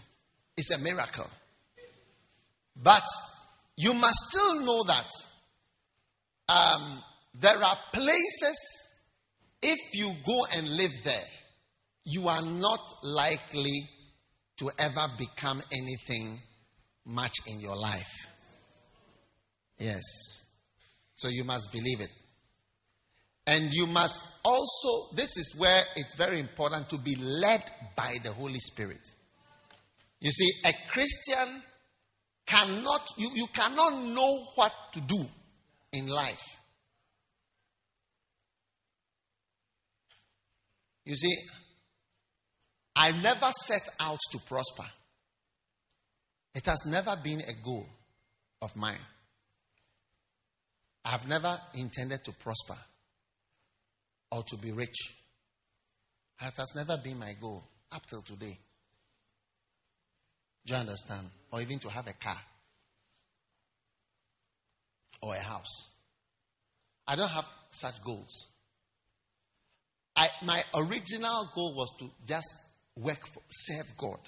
Speaker 8: it's a miracle. But you must still know that um, there are places, if you go and live there, you are not likely to ever become anything much in your life. Yes. So you must believe it. And you must also, this is where it's very important to be led by the Holy Spirit. You see, a Christian cannot, you, you cannot know what to do in life. You see, I never set out to prosper. It has never been a goal of mine. I have never intended to prosper or to be rich. That has never been my goal up till today. Do you understand? Or even to have a car or a house. I don't have such goals. I, my original goal was to just work for, serve God.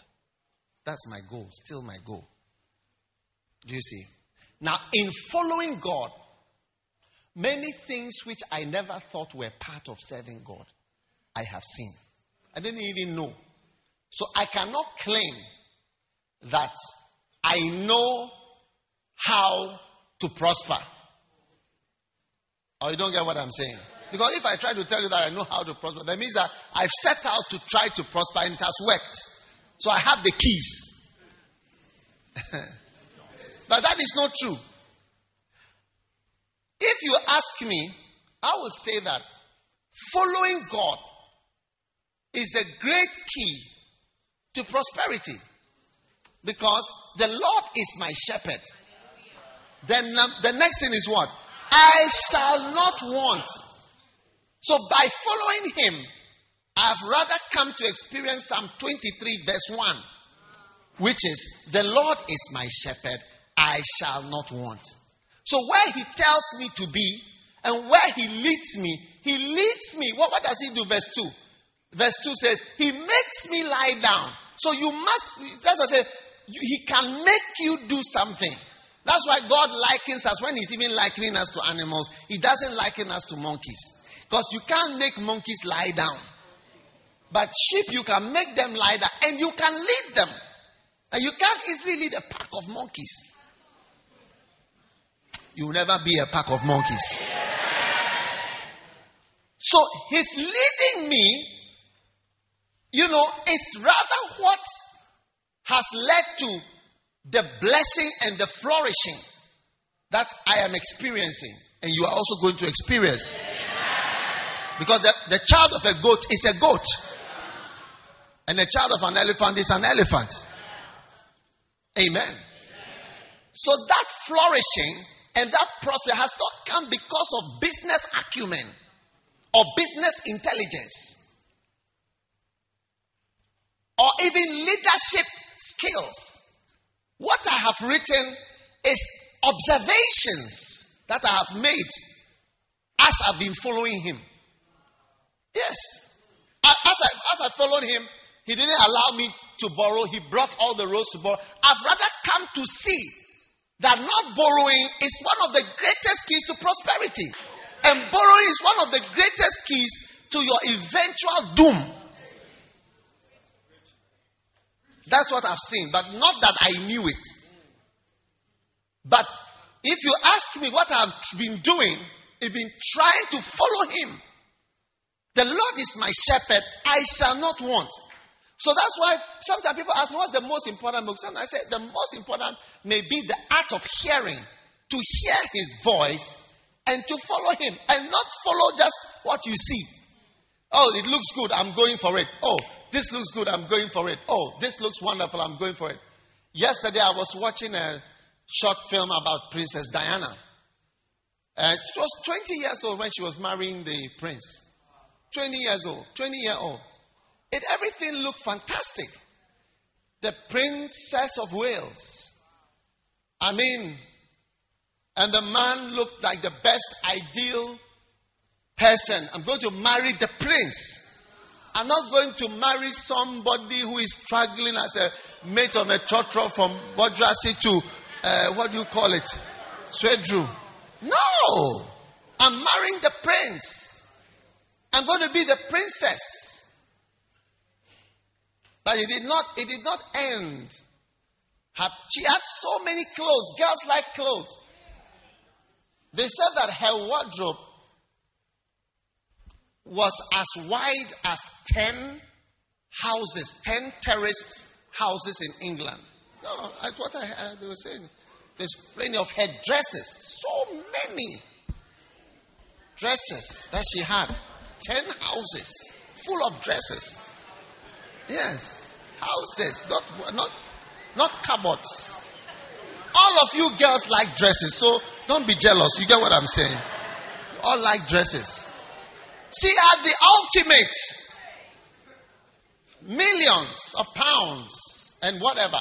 Speaker 8: That's my goal, still my goal. Do you see? Now, in following God, many things which I never thought were part of serving God, I have seen. I didn't even know. So I cannot claim that I know how to prosper. Or you don't get what I'm saying? Because if I try to tell you that I know how to prosper, that means that I've set out to try to prosper and it has worked. So I have the keys. but that is not true. If you ask me, I will say that following God is the great key to prosperity. Because the Lord is my shepherd. Then the next thing is what? I shall not want. So by following him, I've rather come to experience Psalm 23, verse 1, which is, The Lord is my shepherd, I shall not want. So where he tells me to be and where he leads me, he leads me. What, what does he do? Verse 2. Verse 2 says, He makes me lie down. So you must, that's what I say, he can make you do something. That's why God likens us when He's even likening us to animals. He doesn't liken us to monkeys. Because you can't make monkeys lie down. But sheep, you can make them lie down and you can lead them. And you can't easily lead a pack of monkeys. You will never be a pack of monkeys. So his leading me, you know, is rather what has led to the blessing and the flourishing that I am experiencing, and you are also going to experience. Because the, the child of a goat is a goat, and the child of an elephant is an elephant. Amen. So that flourishing and that prosperity has not come because of business acumen or business intelligence or even leadership skills. What I have written is observations that I have made as I've been following him. Yes. As I, as I followed him, he didn't allow me to borrow. He brought all the roads to borrow. I've rather come to see that not borrowing is one of the greatest keys to prosperity. And borrowing is one of the greatest keys to your eventual doom. That's what I've seen, but not that I knew it. But if you ask me what I've been doing, I've been trying to follow Him. The Lord is my shepherd, I shall not want. So that's why sometimes people ask me, what's the most important book? Sometimes I say, the most important may be the art of hearing, to hear His voice and to follow Him, and not follow just what you see. Oh, it looks good, I'm going for it. Oh, this looks good, I'm going for it. Oh, this looks wonderful, I'm going for it. Yesterday I was watching a short film about Princess Diana. Uh, she was 20 years old when she was marrying the prince. 20 years old, 20 year old. It everything looked fantastic. The Princess of Wales. I mean, and the man looked like the best ideal person. I'm going to marry the prince. I'm not going to marry somebody who is struggling as a mate of a trotro from Bodrasi to, uh, what do you call it? Swedru. No! I'm marrying the prince. I'm going to be the princess. But it did not, it did not end. She had so many clothes. Girls like clothes. They said that her wardrobe was as wide as 10 houses, 10 terraced houses in England. No, that's what I heard they were saying. There's plenty of headdresses, so many dresses that she had. 10 houses full of dresses. Yes, houses, not, not, not cupboards. All of you girls like dresses, so don't be jealous. You get what I'm saying? You all like dresses. She had the ultimate millions of pounds and whatever.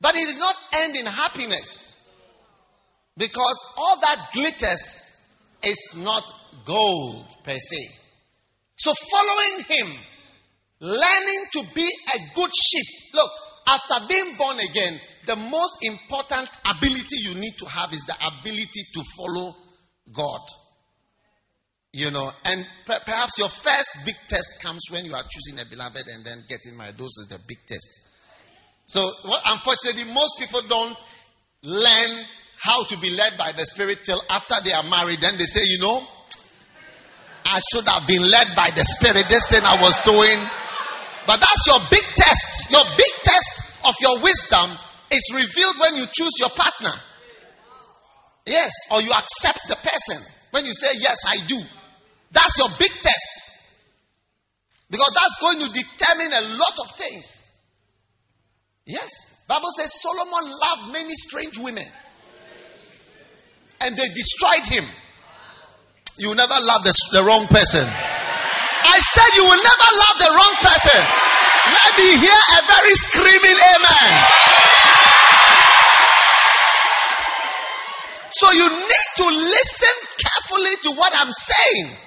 Speaker 8: But it did not end in happiness because all that glitters is not gold per se. So, following him, learning to be a good sheep. Look, after being born again, the most important ability you need to have is the ability to follow God. You know, and per- perhaps your first big test comes when you are choosing a beloved and then getting married. Those is the big test. So, well, unfortunately, most people don't learn how to be led by the Spirit till after they are married. Then they say, you know, I should have been led by the Spirit. This thing I was doing. But that's your big test. Your big test of your wisdom is revealed when you choose your partner. Yes, or you accept the person. When you say, Yes, I do. That's your big test. Because that's going to determine a lot of things. Yes. Bible says Solomon loved many strange women. And they destroyed him. You will never love the, the wrong person. I said you will never love the wrong person. Let me hear a very screaming amen. So you need to listen carefully to what I'm saying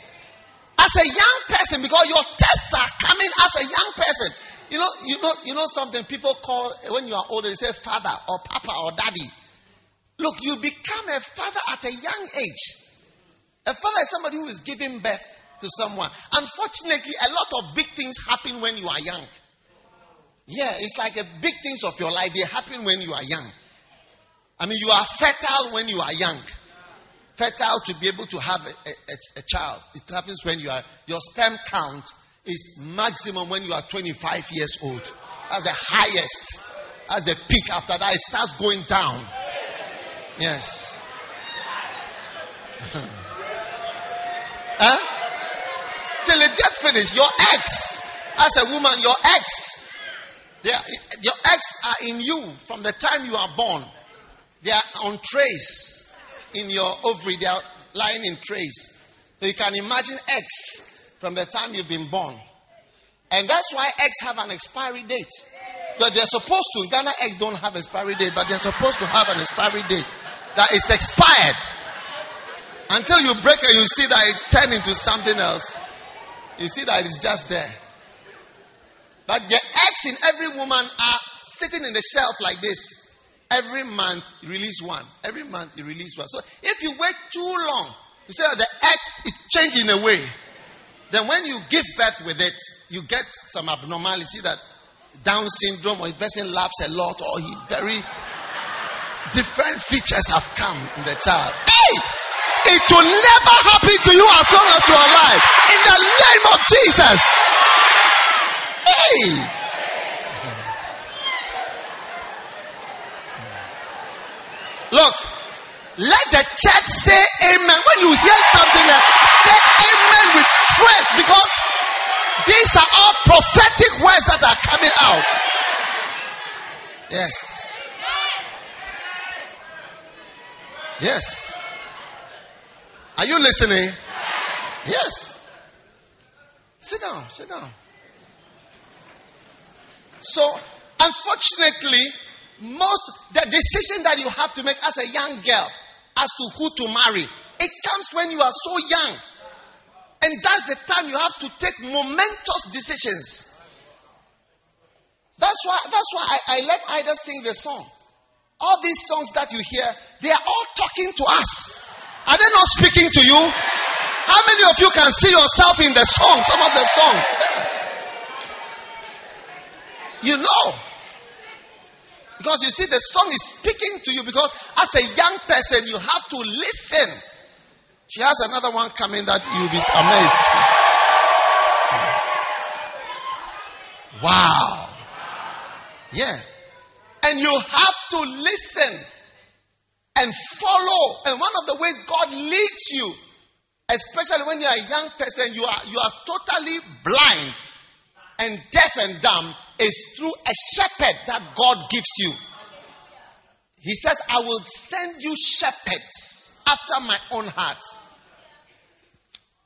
Speaker 8: as a young person because your tests are coming as a young person. You know, you know, you know something people call when you are older, they say father or papa or daddy. Look, you become a father at a young age. A father is somebody who is giving birth to someone. Unfortunately, a lot of big things happen when you are young. Yeah, it's like a big things of your life, they happen when you are young. I mean, you are fertile when you are young fertile to be able to have a, a, a, child. It happens when you are, your sperm count is maximum when you are 25 years old. That's the highest. That's the peak. After that, it starts going down. Yes. huh? Till it gets finished. Your ex, as a woman, your ex, are, your ex are in you from the time you are born. They are on trace in your ovary. They are lying in trace. So you can imagine X from the time you've been born. And that's why eggs have an expiry date. But they're supposed to. Ghana eggs don't have an expiry date, but they're supposed to have an expiry date. That it's expired. Until you break it, you see that it's turned into something else. You see that it's just there. But the eggs in every woman are sitting in the shelf like this. Every month release one. Every month you release one. So if you wait too long, you say the egg is changing a way. Then when you give birth with it, you get some abnormality that Down syndrome or a person laughs a lot or he very different features have come in the child. Hey! It will never happen to you as long as you are alive. In the name of Jesus. Hey! Look, let the church say amen. When you hear something, say amen with strength because these are all prophetic words that are coming out. Yes. Yes. Are you listening? Yes. Sit down, sit down. So, unfortunately, most the decision that you have to make as a young girl as to who to marry, it comes when you are so young. And that's the time you have to take momentous decisions. That's why that's why I, I let Ida sing the song. All these songs that you hear, they are all talking to us. Are they not speaking to you? How many of you can see yourself in the song? Some of the songs. You know. Because you see, the song is speaking to you because as a young person, you have to listen. She has another one coming that you'll be amazed. Wow. Yeah. And you have to listen and follow. And one of the ways God leads you, especially when you are a young person, you are, you are totally blind and deaf and dumb is through a shepherd that God gives you. He says, I will send you shepherds after my own heart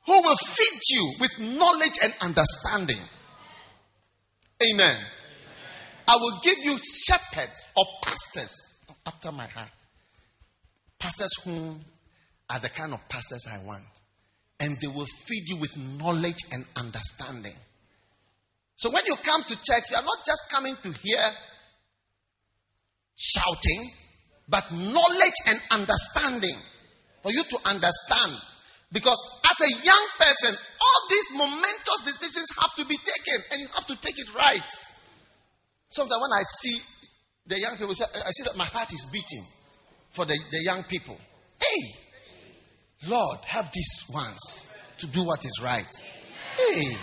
Speaker 8: who will feed you with knowledge and understanding. Amen. I will give you shepherds or pastors after my heart. Pastors who are the kind of pastors I want. And they will feed you with knowledge and understanding. So when you come to church, you are not just coming to hear shouting, but knowledge and understanding for you to understand. Because as a young person, all these momentous decisions have to be taken, and you have to take it right. Sometimes when I see the young people, I see that my heart is beating for the, the young people. Hey, Lord, help these ones to do what is right. Hey,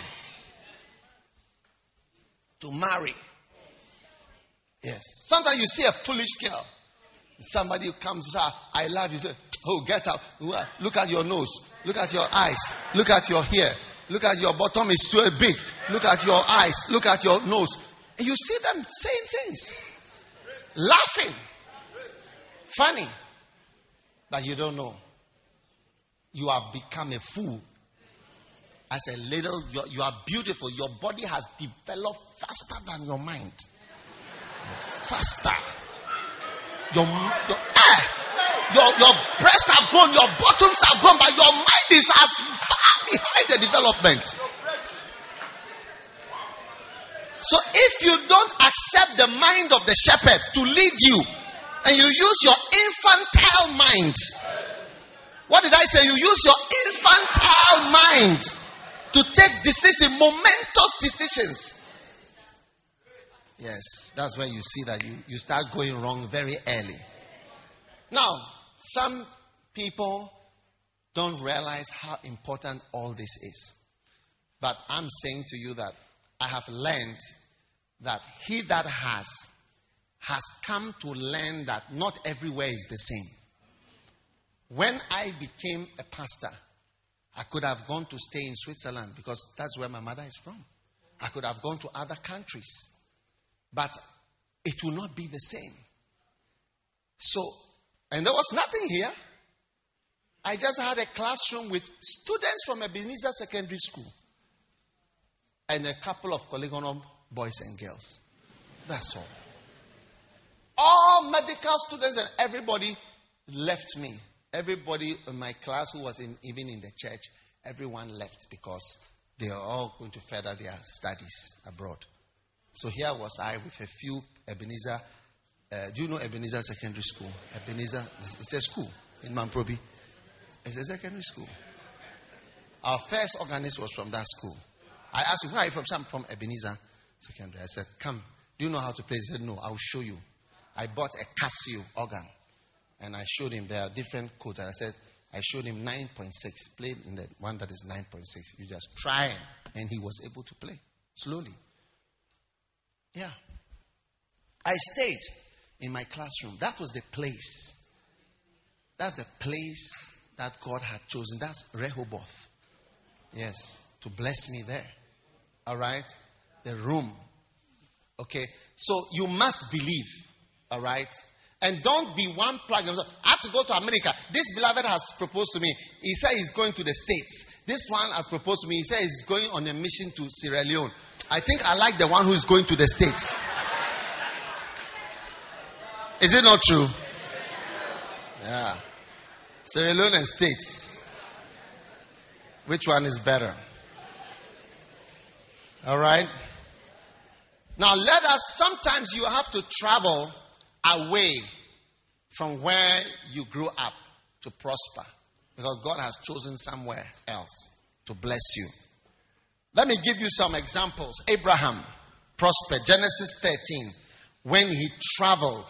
Speaker 8: to marry. Yes. Sometimes you see a foolish girl. Somebody comes and says, I love you. Say, oh, get up. Look at your nose. Look at your eyes. Look at your hair. Look at your bottom is too big. Look at your eyes. Look at your nose. And you see them saying things. Laughing. Funny. But you don't know. You have become a fool as a little, you, you are beautiful. Your body has developed faster than your mind. Faster. Your, your, eh, your, your breasts are grown, your bottoms are grown, but your mind is as far behind the development. So if you don't accept the mind of the shepherd to lead you, and you use your infantile mind, what did I say? You use your infantile mind to take decisions, momentous decisions. Yes, that's where you see that you, you start going wrong very early. Now, some people don't realize how important all this is. But I'm saying to you that I have learned that he that has has come to learn that not everywhere is the same. When I became a pastor, I could have gone to stay in Switzerland because that's where my mother is from. I could have gone to other countries. But it will not be the same. So, and there was nothing here. I just had a classroom with students from Ebenezer Secondary School and a couple of Polygonum boys and girls. That's all. All medical students and everybody left me. Everybody in my class who was in, even in the church, everyone left because they are all going to further their studies abroad. So here was I with a few Ebenezer. Uh, do you know Ebenezer Secondary School? Ebenezer, it's a school in Mamprobi. It's a secondary school. Our first organist was from that school. I asked him, Where are you from? I'm from Ebenezer Secondary. I said, Come. Do you know how to play? He said, No, I'll show you. I bought a Casio organ and I showed him there are different codes. And I said, I showed him 9.6. Play in the one that is 9.6. You just try. And he was able to play slowly. Yeah. I stayed in my classroom. That was the place. That's the place that God had chosen. That's Rehoboth. Yes, to bless me there. All right? The room. Okay? So you must believe. All right? And don't be one plug. I have to go to America. This beloved has proposed to me. He said he's going to the States. This one has proposed to me. He said he's going on a mission to Sierra Leone. I think I like the one who is going to the States. Is it not true? Yeah. Sierra Leone and States. Which one is better? All right. Now let us, sometimes you have to travel away from where you grew up to prosper because God has chosen somewhere else to bless you. Let me give you some examples. Abraham prospered, Genesis 13, when he traveled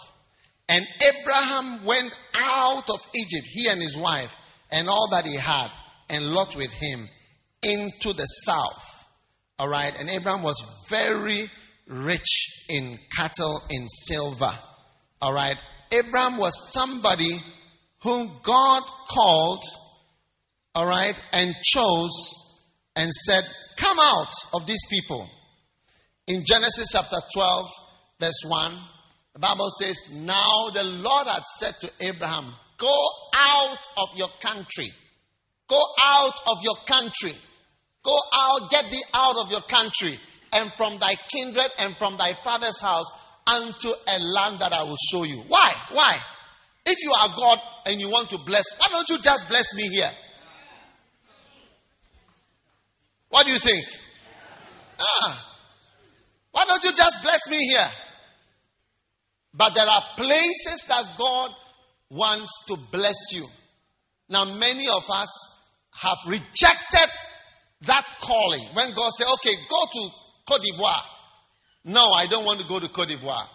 Speaker 8: and Abraham went out of Egypt, he and his wife, and all that he had, and Lot with him, into the south. All right. And Abraham was very rich in cattle, in silver. All right. Abraham was somebody whom God called, all right, and chose and said, Come out of these people. In Genesis chapter 12, verse 1, the Bible says, Now the Lord had said to Abraham, Go out of your country. Go out of your country. Go out, get thee out of your country and from thy kindred and from thy father's house unto a land that I will show you. Why? Why? If you are God and you want to bless, why don't you just bless me here? What do you think? Ah, why don't you just bless me here? But there are places that God wants to bless you. Now, many of us have rejected that calling. When God said, okay, go to Cote d'Ivoire. No, I don't want to go to Cote d'Ivoire.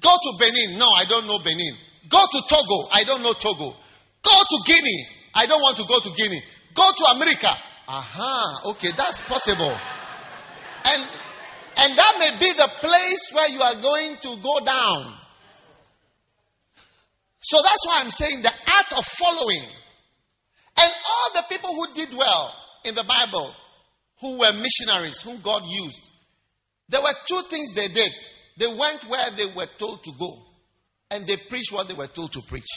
Speaker 8: Go to Benin. No, I don't know Benin. Go to Togo. I don't know Togo. Go to Guinea. I don't want to go to Guinea. Go to America. Aha, okay, that's possible. And and that may be the place where you are going to go down. So that's why I'm saying the art of following. And all the people who did well in the Bible, who were missionaries, whom God used, there were two things they did. They went where they were told to go, and they preached what they were told to preach.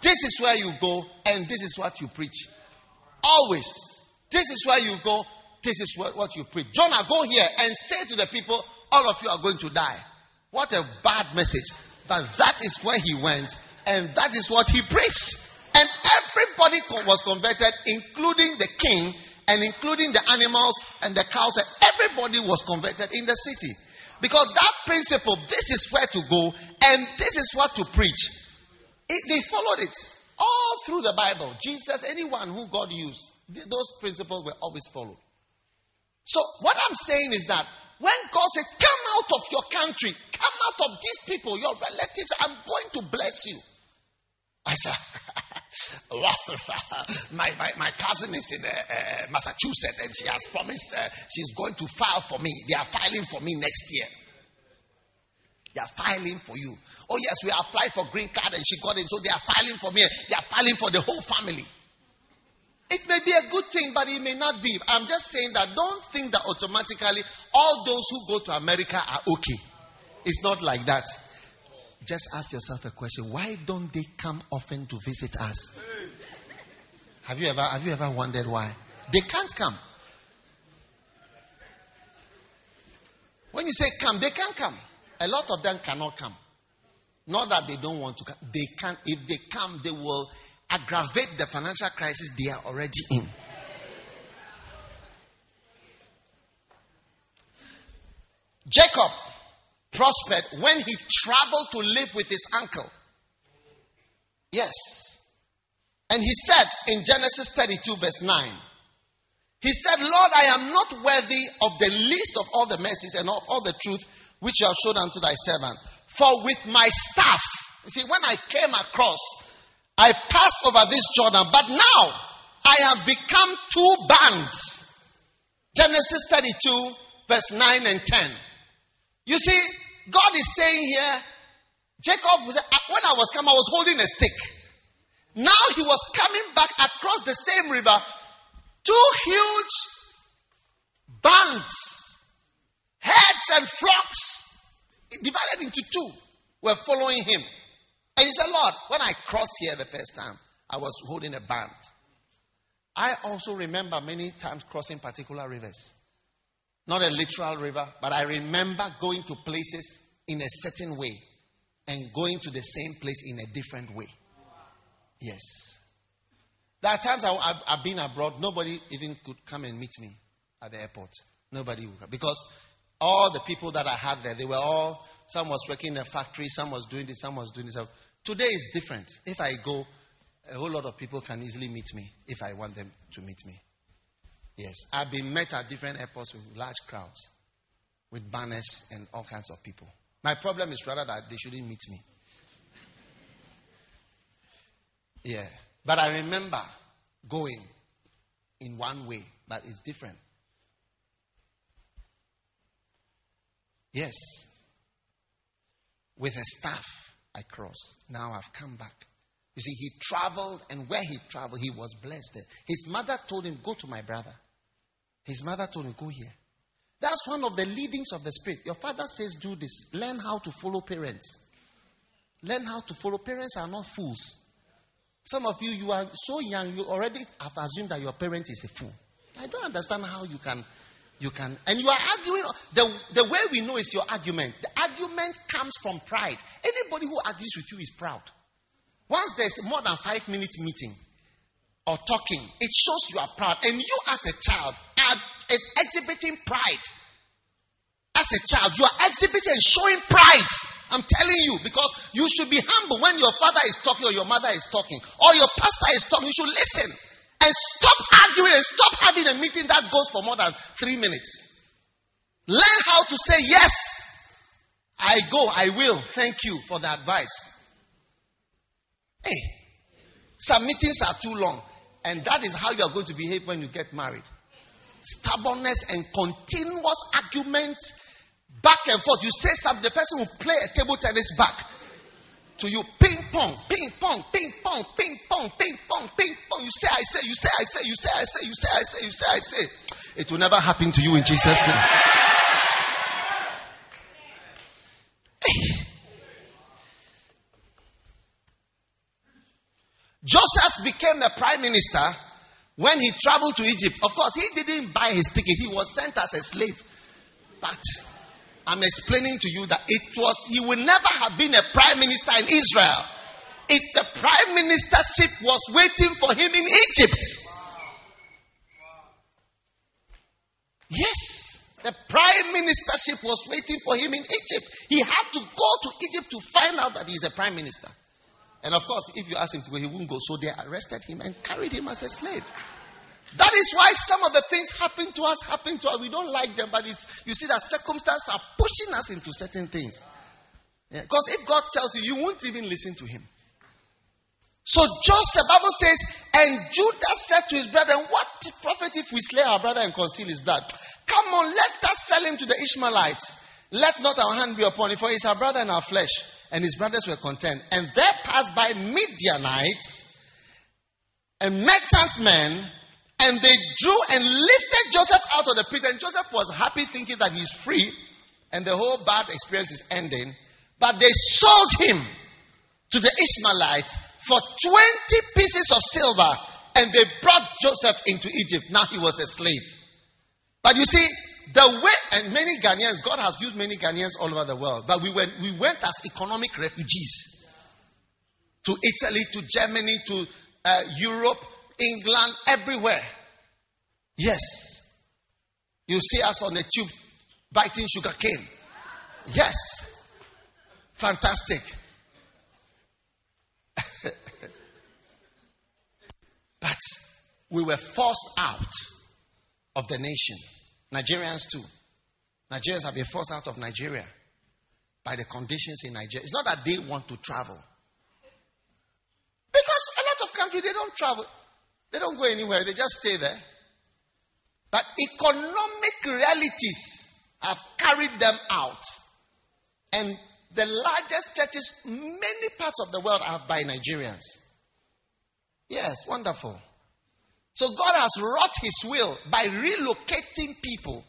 Speaker 8: This is where you go, and this is what you preach. Always. This is where you go, this is what, you preach. Jonah, go here and say to the people, all of you are going to die. What a bad message. But that is where he went, and that is what he preached. And everybody was converted, including the king and including the animals and the cows. And everybody was converted in the city. Because that principle, this is where to go, and this is what to preach. It, they followed it all through the Bible. Jesus, anyone who God used, those principles were always followed. So, what I'm saying is that when God said, Come out of your country, come out of these people, your relatives, I'm going to bless you. I said, my, my, my cousin is in uh, uh, Massachusetts and she has promised uh, she's going to file for me. They are filing for me next year. They are filing for you. Oh, yes, we applied for green card and she got it. So they are filing for me. They are filing for the whole family. It may be a good thing, but it may not be. I'm just saying that don't think that automatically all those who go to America are okay. It's not like that. Just ask yourself a question why don't they come often to visit us? Have you ever, have you ever wondered why? They can't come. When you say come, they can't come. A lot of them cannot come. Not that they don't want to come. They can't. If they come, they will aggravate the financial crisis they are already in. Jacob prospered when he traveled to live with his uncle. Yes. And he said in Genesis 32, verse 9, he said, Lord, I am not worthy of the least of all the mercies and of all the truth which you have shown unto thy servant. For with my staff, you see, when I came across, I passed over this Jordan, but now I have become two bands. Genesis 32, verse 9 and 10. You see, God is saying here, Jacob, uh, when I was coming, I was holding a stick. Now he was coming back across the same river Two huge bands, herds and flocks, divided into two, were following him. And he said, Lord, when I crossed here the first time, I was holding a band. I also remember many times crossing particular rivers. Not a literal river, but I remember going to places in a certain way and going to the same place in a different way. Yes. There are times I, have I've been abroad, nobody even could come and meet me at the airport. Nobody would come. Because all the people that I had there, they were all, some was working in a factory, some was doing this, some was doing this. Today is different. If I go, a whole lot of people can easily meet me if I want them to meet me. Yes. I've been met at different airports with large crowds, with banners and all kinds of people. My problem is rather that they shouldn't meet me. Yeah. But I remember going in one way, but it's different. Yes. With a staff, I crossed. Now I've come back. You see, he traveled, and where he traveled, he was blessed. His mother told him, Go to my brother. His mother told him, Go here. That's one of the leadings of the Spirit. Your father says, Do this. Learn how to follow parents. Learn how to follow. Parents are not fools. Some of you, you are so young, you already have assumed that your parent is a fool. I don't understand how you can, you can, and you are arguing. The, the way we know is your argument. The argument comes from pride. Anybody who argues with you is proud. Once there's more than five minutes meeting or talking, it shows you are proud. And you, as a child, are exhibiting pride. As a child, you are exhibiting and showing pride. I'm telling you, because you should be humble when your father is talking or your mother is talking or your pastor is talking. You should listen and stop arguing and stop having a meeting that goes for more than three minutes. Learn how to say, Yes, I go, I will. Thank you for the advice. Hey, some meetings are too long, and that is how you are going to behave when you get married. Stubbornness and continuous arguments Back and forth. You say something, the person will play a table tennis back to you. Ping pong, ping pong, ping pong, ping pong, ping pong, ping pong. You say, I say, you say, I say, you say, I say, you say, I say, you say, I say. It will never happen to you in Jesus' name. Joseph became the prime minister when he traveled to Egypt. Of course, he didn't buy his ticket, he was sent as a slave. But I'm explaining to you that it was, he would never have been a prime minister in Israel if the prime ministership was waiting for him in Egypt. Yes, the prime ministership was waiting for him in Egypt. He had to go to Egypt to find out that he's a prime minister. And of course, if you ask him to go, he wouldn't go. So they arrested him and carried him as a slave. That is why some of the things happen to us happen to us. We don't like them, but it's, you see that circumstances are pushing us into certain things. Because yeah, if God tells you, you won't even listen to him. So Joseph, Bible says, and Judah said to his brethren, What profit if we slay our brother and conceal his blood? Come on, let us sell him to the Ishmaelites Let not our hand be upon him, for he is our brother and our flesh. And his brothers were content. And there passed by Midianites and merchantmen, and they drew and lifted Joseph out of the pit. And Joseph was happy, thinking that he's free, and the whole bad experience is ending. But they sold him to the Ishmaelites for 20 pieces of silver, and they brought Joseph into Egypt. Now he was a slave. But you see, the way, and many Ghanaians, God has used many Ghanaians all over the world, but we went, we went as economic refugees to Italy, to Germany, to uh, Europe, England, everywhere. Yes. You see us on the tube biting sugar cane. Yes. Fantastic. but we were forced out of the nation. Nigerians too. Nigerians have been forced out of Nigeria by the conditions in Nigeria. It's not that they want to travel. Because a lot of countries, they don't travel. They don't go anywhere. They just stay there. But economic realities have carried them out. And the largest churches, many parts of the world, are by Nigerians. Yes, wonderful. So God has wrought his will by relocating people,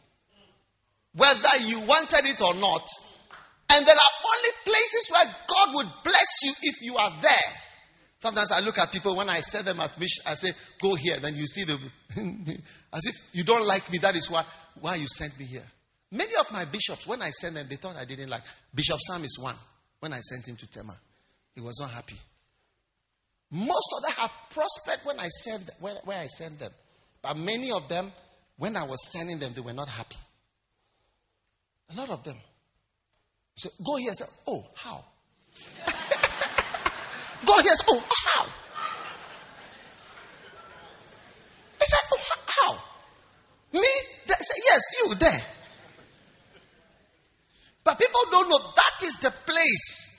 Speaker 8: whether you wanted it or not. And there are only places where God would bless you if you are there. Sometimes I look at people when I send them as bishop, I say, go here. Then you see them as if you don't like me. That is why, why you sent me here. Many of my bishops, when I sent them, they thought I didn't like. Bishop Sam is one. When I sent him to Tema, he was not happy. Most of them have prospered when I sent where, where I sent them. But many of them, when I was sending them, they were not happy. A lot of them. So go here and say, Oh, how? go here and say, Oh, how? I said, Oh, how? Me? They say, yes, you there. But people don't know that is the place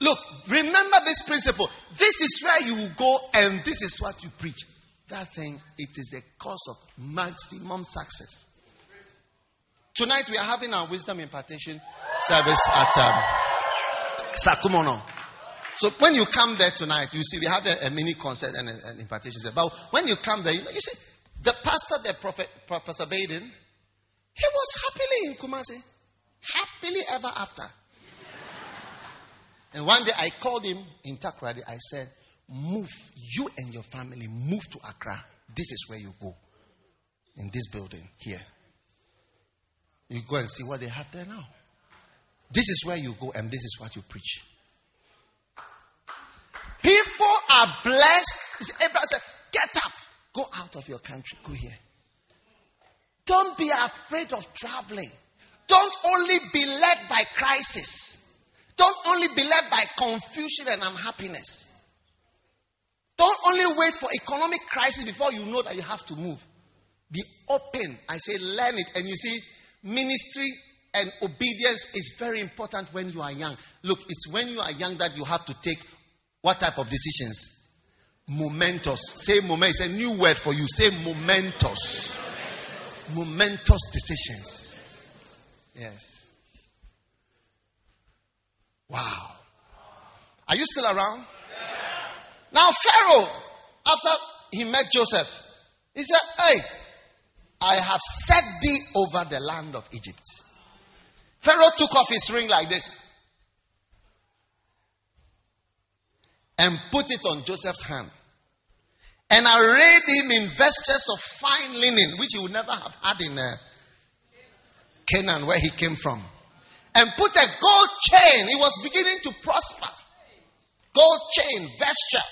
Speaker 8: Look, remember this principle. This is where you go and this is what you preach. That thing, it is the cause of maximum success. Tonight we are having our wisdom impartation service at um, Sakumono. So when you come there tonight, you see we have a, a mini concert and an impartation service. But when you come there, you, know, you see the pastor, the prophet, Professor Baden, he was happily in Kumasi, happily ever after. And one day I called him in Takoradi. I said, Move, you and your family, move to Accra. This is where you go. In this building here. You go and see what they have there now. This is where you go, and this is what you preach. People are blessed. Abraham said, Get up, go out of your country, go here. Don't be afraid of traveling. Don't only be led by crisis. Don't only be led by confusion and unhappiness. Don't only wait for economic crisis before you know that you have to move. Be open. I say learn it. And you see, ministry and obedience is very important when you are young. Look, it's when you are young that you have to take what type of decisions? Momentous. Say moment. It's a new word for you. Say momentous. Momentous decisions. Yes. Wow. Are you still around? Yeah. Now, Pharaoh, after he met Joseph, he said, Hey, I have set thee over the land of Egypt. Pharaoh took off his ring like this and put it on Joseph's hand and arrayed him in vestures of fine linen, which he would never have had in uh, Canaan, where he came from and put a gold chain. He was beginning to prosper. Gold chain, vesture.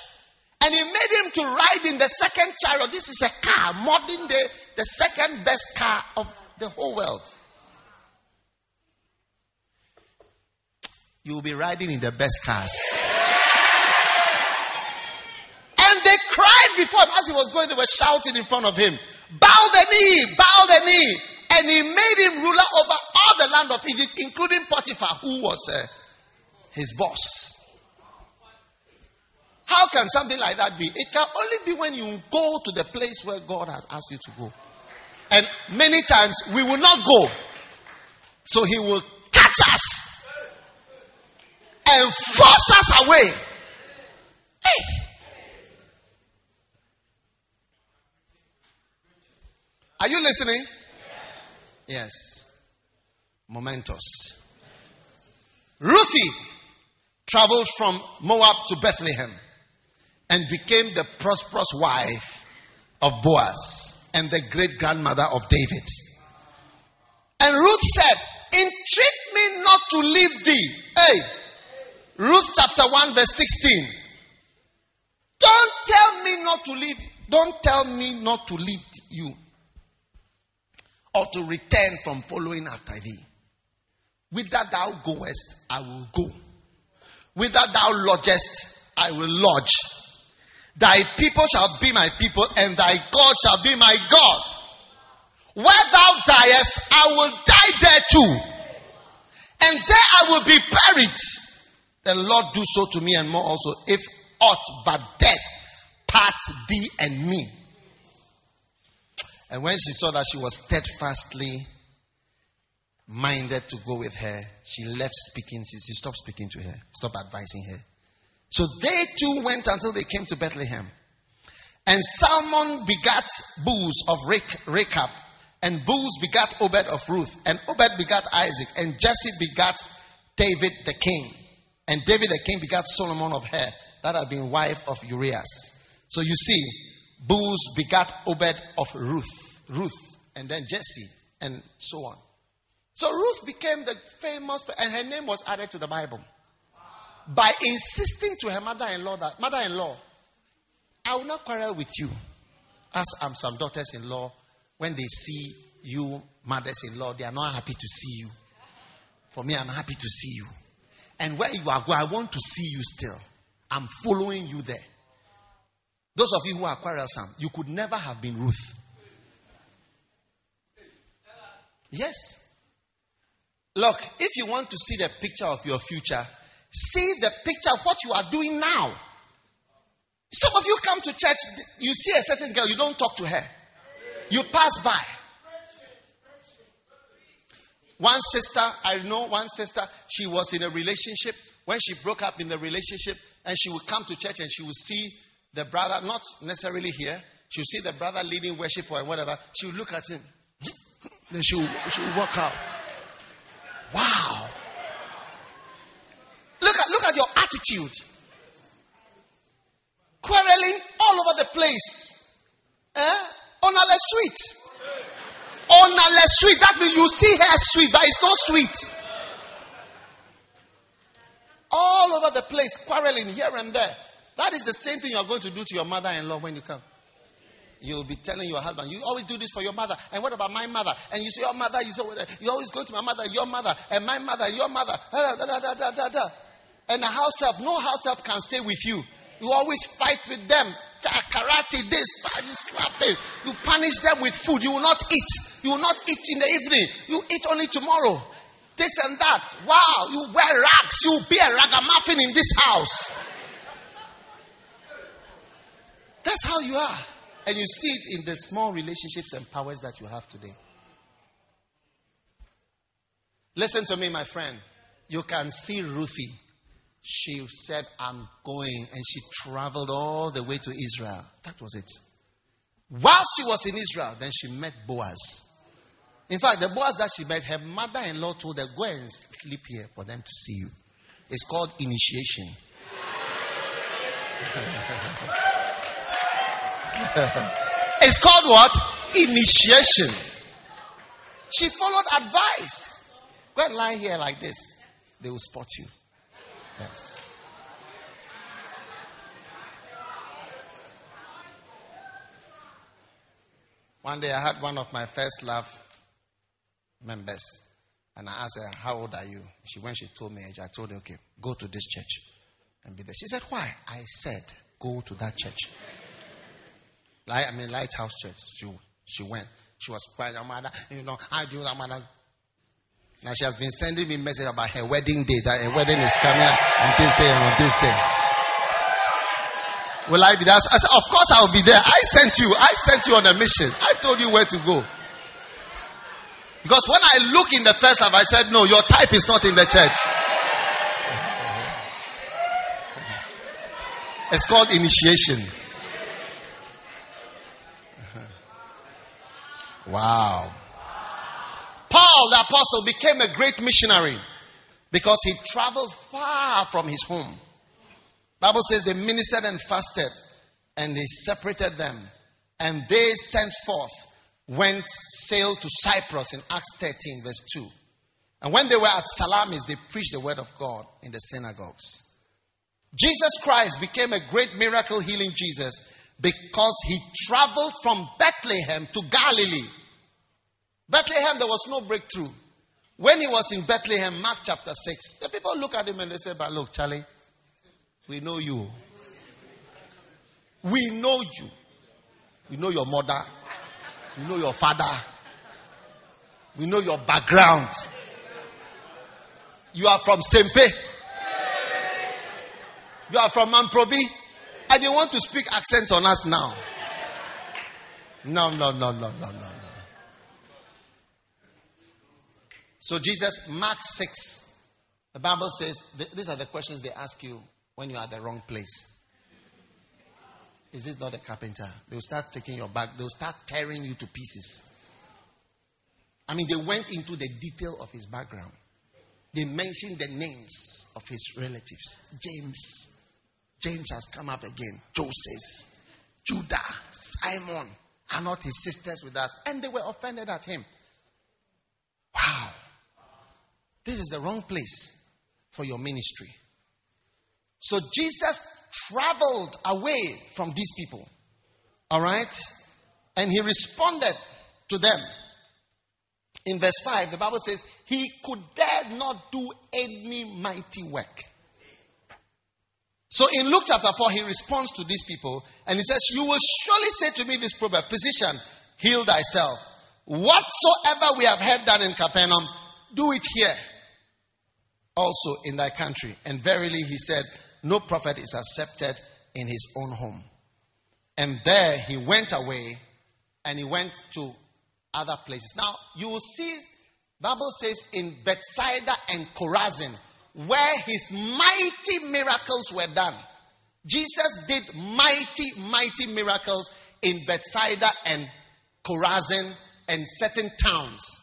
Speaker 8: And he made him to ride in the second chariot. This is a car, modern day, the second best car of the whole world. You will be riding in the best cars. And they cried before him as he was going, they were shouting in front of him, Bow the knee, bow the knee. And he made him ruler over all the land of Egypt, including Potiphar, who was uh, his boss. How can something like that be? It can only be when you go to the place where God has asked you to go. And many times we will not go. So he will catch us and force us away. Hey. Are you listening? Yes. Momentous. Ruthie traveled from Moab to Bethlehem and became the prosperous wife of Boaz and the great grandmother of David. And Ruth said, Entreat me not to leave thee. Hey, Ruth chapter 1, verse 16. Don't tell me not to leave. Don't tell me not to leave you or to return from following after thee. Whither thou goest, I will go. Whither thou lodgest, I will lodge. Thy people shall be my people, and thy God shall be my God. Where thou diest, I will die there too. And there I will be buried. The Lord do so to me and more also, if aught but death part thee and me. And when she saw that she was steadfastly minded to go with her, she left speaking. She, she stopped speaking to her, stopped advising her. So they too went until they came to Bethlehem. And Salmon begat Booz of Rachab, and Booz begat Obed of Ruth, and Obed begat Isaac, and Jesse begat David the king. And David the king begat Solomon of her, that had been wife of Urias. So you see, Boaz begat Obed of Ruth, Ruth, and then Jesse, and so on. So Ruth became the famous, and her name was added to the Bible by insisting to her mother-in-law that mother-in-law, I will not quarrel with you, as I'm some daughters-in-law. When they see you, mothers-in-law, they are not happy to see you. For me, I'm happy to see you. And where you are going, I want to see you still. I'm following you there. Those of you who are quarrelsome, you could never have been Ruth. Yes. Look, if you want to see the picture of your future, see the picture of what you are doing now. Some of you come to church, you see a certain girl, you don't talk to her. You pass by. One sister, I know one sister, she was in a relationship. When she broke up in the relationship, and she would come to church and she would see the brother, not necessarily here, she would see the brother leading worship or whatever. She would look at him. Then she would, she would walk out. Wow. Look at, look at your attitude. Quarreling all over the place. Eh? On a sweet. On a sweet. That means you see her sweet, but it's not sweet. All over the place, quarreling here and there. That is the same thing you are going to do to your mother in law when you come. You'll be telling your husband, you always do this for your mother. And what about my mother? And you say, your mother, you, say, you always go to my mother, your mother, and my mother, your mother. Da, da, da, and a house help, no house help can stay with you. You always fight with them. Karate, this, you slap it. You punish them with food. You will not eat. You will not eat in the evening. You eat only tomorrow. This and that. Wow, you wear rags. You be a ragamuffin in this house. That's how you are. And you see it in the small relationships and powers that you have today. Listen to me, my friend. You can see Ruthie. She said, I'm going. And she traveled all the way to Israel. That was it. While she was in Israel, then she met Boaz. In fact, the Boaz that she met, her mother in law told her, Go and sleep here for them to see you. It's called initiation. it's called what? Initiation. She followed advice. Go and lie here like this. They will spot you. Yes. One day I had one of my first love members, and I asked her, How old are you? She when she told me age, I told her, Okay, go to this church and be there. She said, Why? I said, Go to that church. I mean, Lighthouse Church. She, she went. She was crying, mother, you know, I do mother. Now she has been sending me message about her wedding day, that her wedding is coming on this day and on this day. Will I be there? I said, of course I will be there. I sent you. I sent you on a mission. I told you where to go. Because when I look in the first half, I said, no, your type is not in the church. It's called initiation. Wow. Paul the apostle became a great missionary because he traveled far from his home. Bible says they ministered and fasted and they separated them and they sent forth went sailed to Cyprus in Acts 13 verse 2. And when they were at Salamis they preached the word of God in the synagogues. Jesus Christ became a great miracle healing Jesus because he traveled from Bethlehem to Galilee. Bethlehem, there was no breakthrough. When he was in Bethlehem, Mark chapter 6, the people look at him and they say, But look, Charlie, we know you. We know you. We know your mother. We know your father. We know your background. You are from Sempe. You are from Mamprobi. And you want to speak accents on us now. No, no, no, no, no, no. no. So, Jesus, Mark 6, the Bible says, these are the questions they ask you when you are at the wrong place. Is this not a carpenter? They'll start taking your back, they'll start tearing you to pieces. I mean, they went into the detail of his background. They mentioned the names of his relatives. James. James has come up again. Joseph. Judah. Simon. Are not his sisters with us? And they were offended at him. Wow. This is the wrong place for your ministry. So Jesus traveled away from these people. All right? And he responded to them. In verse 5, the Bible says, He could dare not do any mighty work. So in Luke chapter 4, he responds to these people and he says, You will surely say to me this proverb, Physician, heal thyself. Whatsoever we have heard done in Capernaum, do it here also in thy country. And verily, he said, No prophet is accepted in his own home. And there he went away and he went to other places. Now, you will see, Bible says in Bethsaida and Chorazin, where his mighty miracles were done. Jesus did mighty, mighty miracles in Bethsaida and Chorazin and certain towns.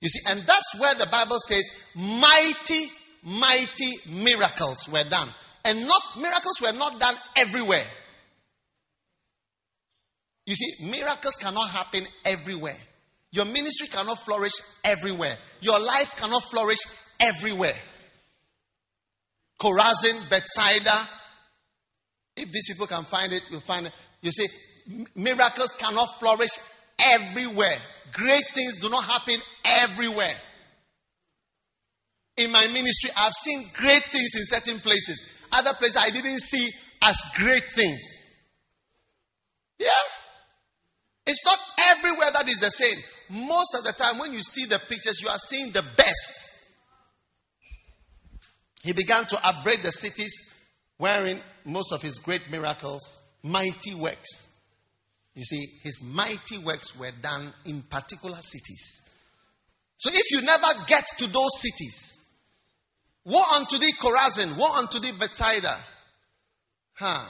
Speaker 8: You see, and that's where the Bible says mighty, mighty miracles were done. And not miracles were not done everywhere. You see, miracles cannot happen everywhere. Your ministry cannot flourish everywhere. Your life cannot flourish everywhere. Chorazin, Bethsaida. If these people can find it, you'll find it. You see, miracles cannot flourish everywhere. Great things do not happen everywhere. In my ministry, I've seen great things in certain places. Other places I didn't see as great things. Yeah. It's not everywhere that is the same. Most of the time, when you see the pictures, you are seeing the best. He began to upbraid the cities wherein most of his great miracles, mighty works, you see, his mighty works were done in particular cities. So if you never get to those cities, woe unto thee Chorazin, woe unto thee Bethsaida. Huh.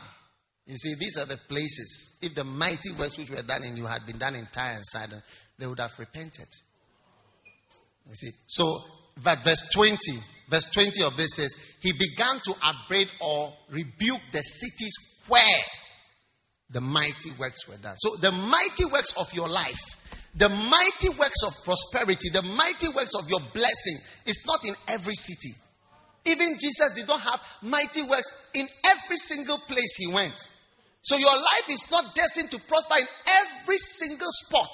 Speaker 8: You see, these are the places. If the mighty works which were done in you had been done in Tyre and Sidon, they would have repented. You see, so that verse 20, verse 20 of this says, He began to upbraid or rebuke the cities where the mighty works were done. So, the mighty works of your life, the mighty works of prosperity, the mighty works of your blessing is not in every city. Even Jesus did not have mighty works in every single place he went. So, your life is not destined to prosper in every single spot,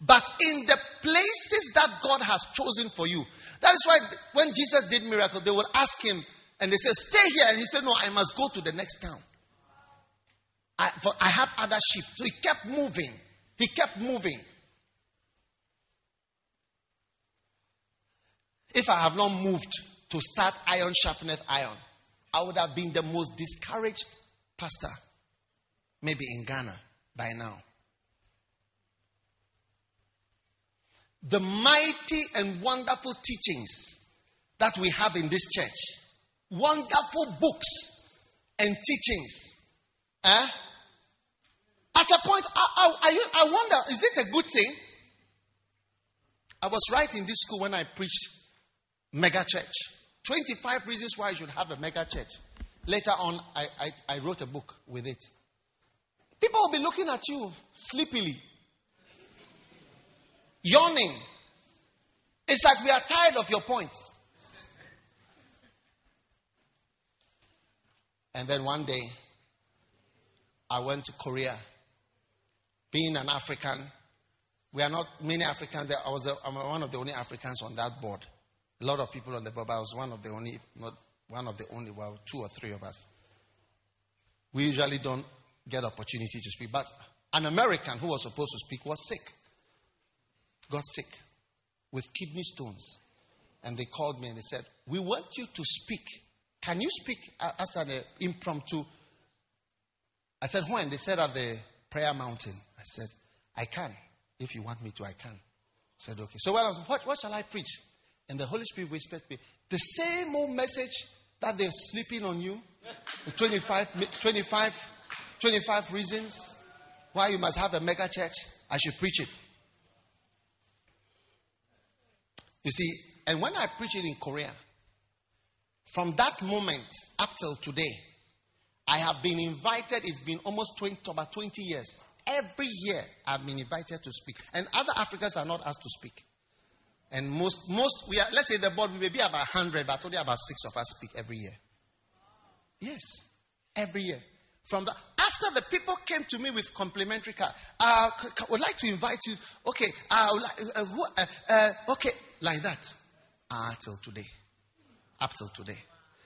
Speaker 8: but in the places that God has chosen for you. That is why when Jesus did miracle, they would ask him and they said, Stay here. And he said, No, I must go to the next town. I, for I have other sheep. So he kept moving. He kept moving. If I have not moved to start iron sharpeneth iron, I would have been the most discouraged pastor, maybe in Ghana by now. The mighty and wonderful teachings that we have in this church. Wonderful books and teachings. Eh? At a point, I, I, I wonder, is it a good thing? I was right in this school when I preached mega church. 25 reasons why you should have a mega church. Later on, I, I, I wrote a book with it. People will be looking at you sleepily, yawning. It's like we are tired of your points. And then one day, I went to Korea. Being an African, we are not many Africans there. I was one of the only Africans on that board. A lot of people on the board, but I was one of the only, not one of the only, well, two or three of us. We usually don't get opportunity to speak. But an American who was supposed to speak was sick. Got sick with kidney stones. And they called me and they said, We want you to speak. Can you speak as an uh, impromptu? I said, When? They said at the prayer mountain. I said, I can. If you want me to, I can. I said, Okay. So when I was, what, what shall I preach? And the Holy Spirit whispered to me, The same old message that they're sleeping on you. The 25, 25 25 reasons why you must have a mega church. I should preach it. You see, and when I preach it in Korea, from that moment up till today, I have been invited. It's been almost 20, about 20 years. Every year, I've been invited to speak. And other Africans are not asked to speak. And most, most we are, let's say the board, we may be about 100, but only about six of us speak every year. Yes, every year. From the after the people came to me with complimentary card, I uh, would like to invite you. Okay, uh, uh, uh, uh, okay, like that. Ah, till today, up till today.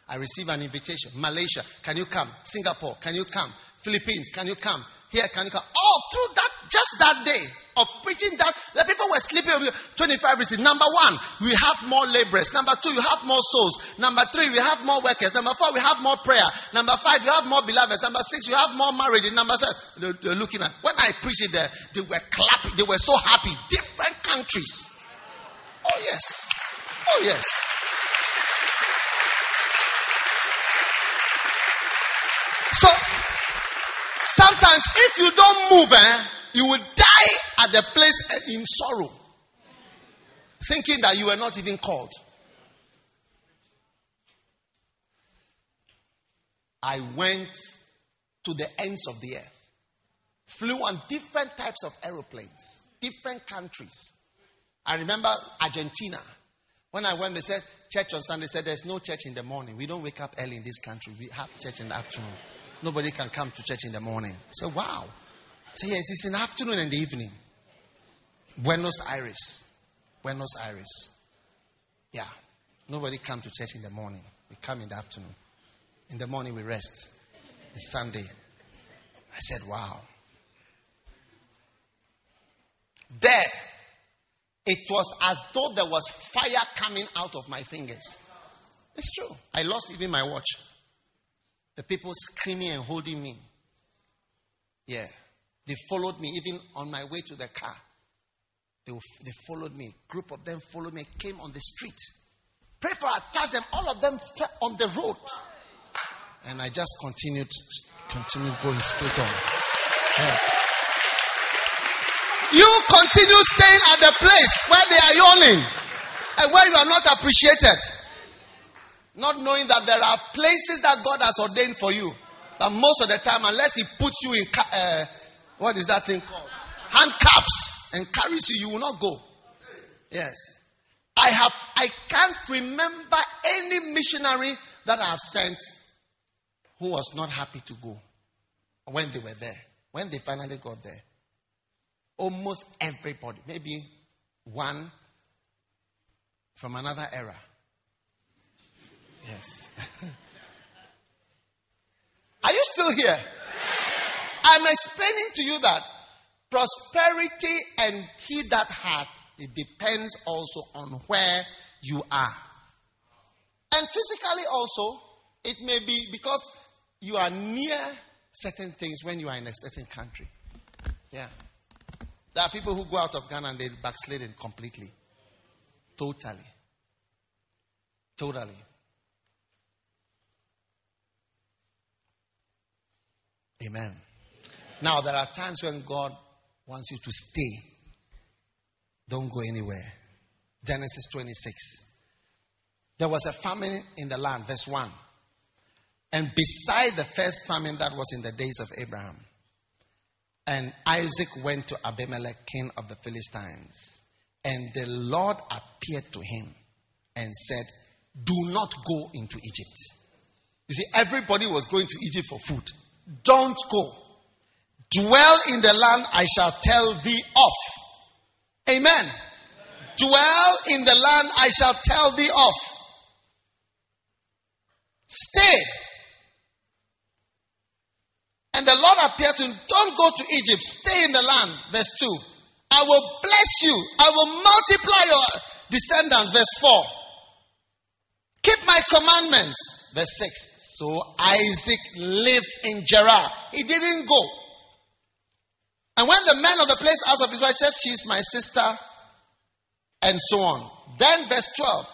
Speaker 8: I receive an invitation. Malaysia, can you come? Singapore, can you come? Philippines, can you come? Here, can you come? All through that, just that day of preaching that, the people were sleeping. 25 reasons. Number one, we have more laborers. Number two, you have more souls. Number three, we have more workers. Number four, we have more prayer. Number five, you have more beloveds. Number six, you have more marriage. Number seven, they're, they're looking at. When I preached it there, they were clapping. They were so happy. Different countries. Oh, yes. Oh, yes. So, sometimes if you don't move, eh, you will die at the place eh, in sorrow, thinking that you were not even called. I went to the ends of the earth, flew on different types of aeroplanes, different countries. I remember Argentina. When I went, they said, Church on Sunday said, There's no church in the morning. We don't wake up early in this country. We have church in the afternoon. Nobody can come to church in the morning. So, wow. So, yes, it's in the afternoon and the evening. Buenos Aires. Buenos Aires. Yeah. Nobody come to church in the morning. We come in the afternoon. In the morning, we rest. It's Sunday. I said, wow. There, it was as though there was fire coming out of my fingers. It's true. I lost even my watch. The people screaming and holding me. Yeah. They followed me even on my way to the car. They, they followed me. Group of them followed me, came on the street. Pray for I touched them. All of them fell on the road. And I just continued, continued going straight on. Yes. You continue staying at the place where they are yawning and where you are not appreciated. Not knowing that there are places that God has ordained for you. But most of the time, unless He puts you in, uh, what is that thing called? Handcuffs and carries you, you will not go. Yes. I have, I can't remember any missionary that I have sent who was not happy to go when they were there. When they finally got there. Almost everybody, maybe one from another era, Yes. Are you still here? I'm explaining to you that prosperity and he that hath, it depends also on where you are. And physically also, it may be because you are near certain things when you are in a certain country. Yeah. There are people who go out of Ghana and they backslid it completely. Totally. Totally. Amen. Now, there are times when God wants you to stay. Don't go anywhere. Genesis 26. There was a famine in the land, verse 1. And beside the first famine that was in the days of Abraham, and Isaac went to Abimelech, king of the Philistines. And the Lord appeared to him and said, Do not go into Egypt. You see, everybody was going to Egypt for food. Don't go. Dwell in the land I shall tell thee of. Amen. Dwell in the land I shall tell thee of. Stay. And the Lord appeared to him, Don't go to Egypt, stay in the land. Verse 2. I will bless you, I will multiply your descendants. Verse 4. Keep my commandments. Verse 6. So Isaac lived in Gerar. He didn't go. And when the man of the place asked of his wife, said, She is my sister, and so on. Then, verse 12.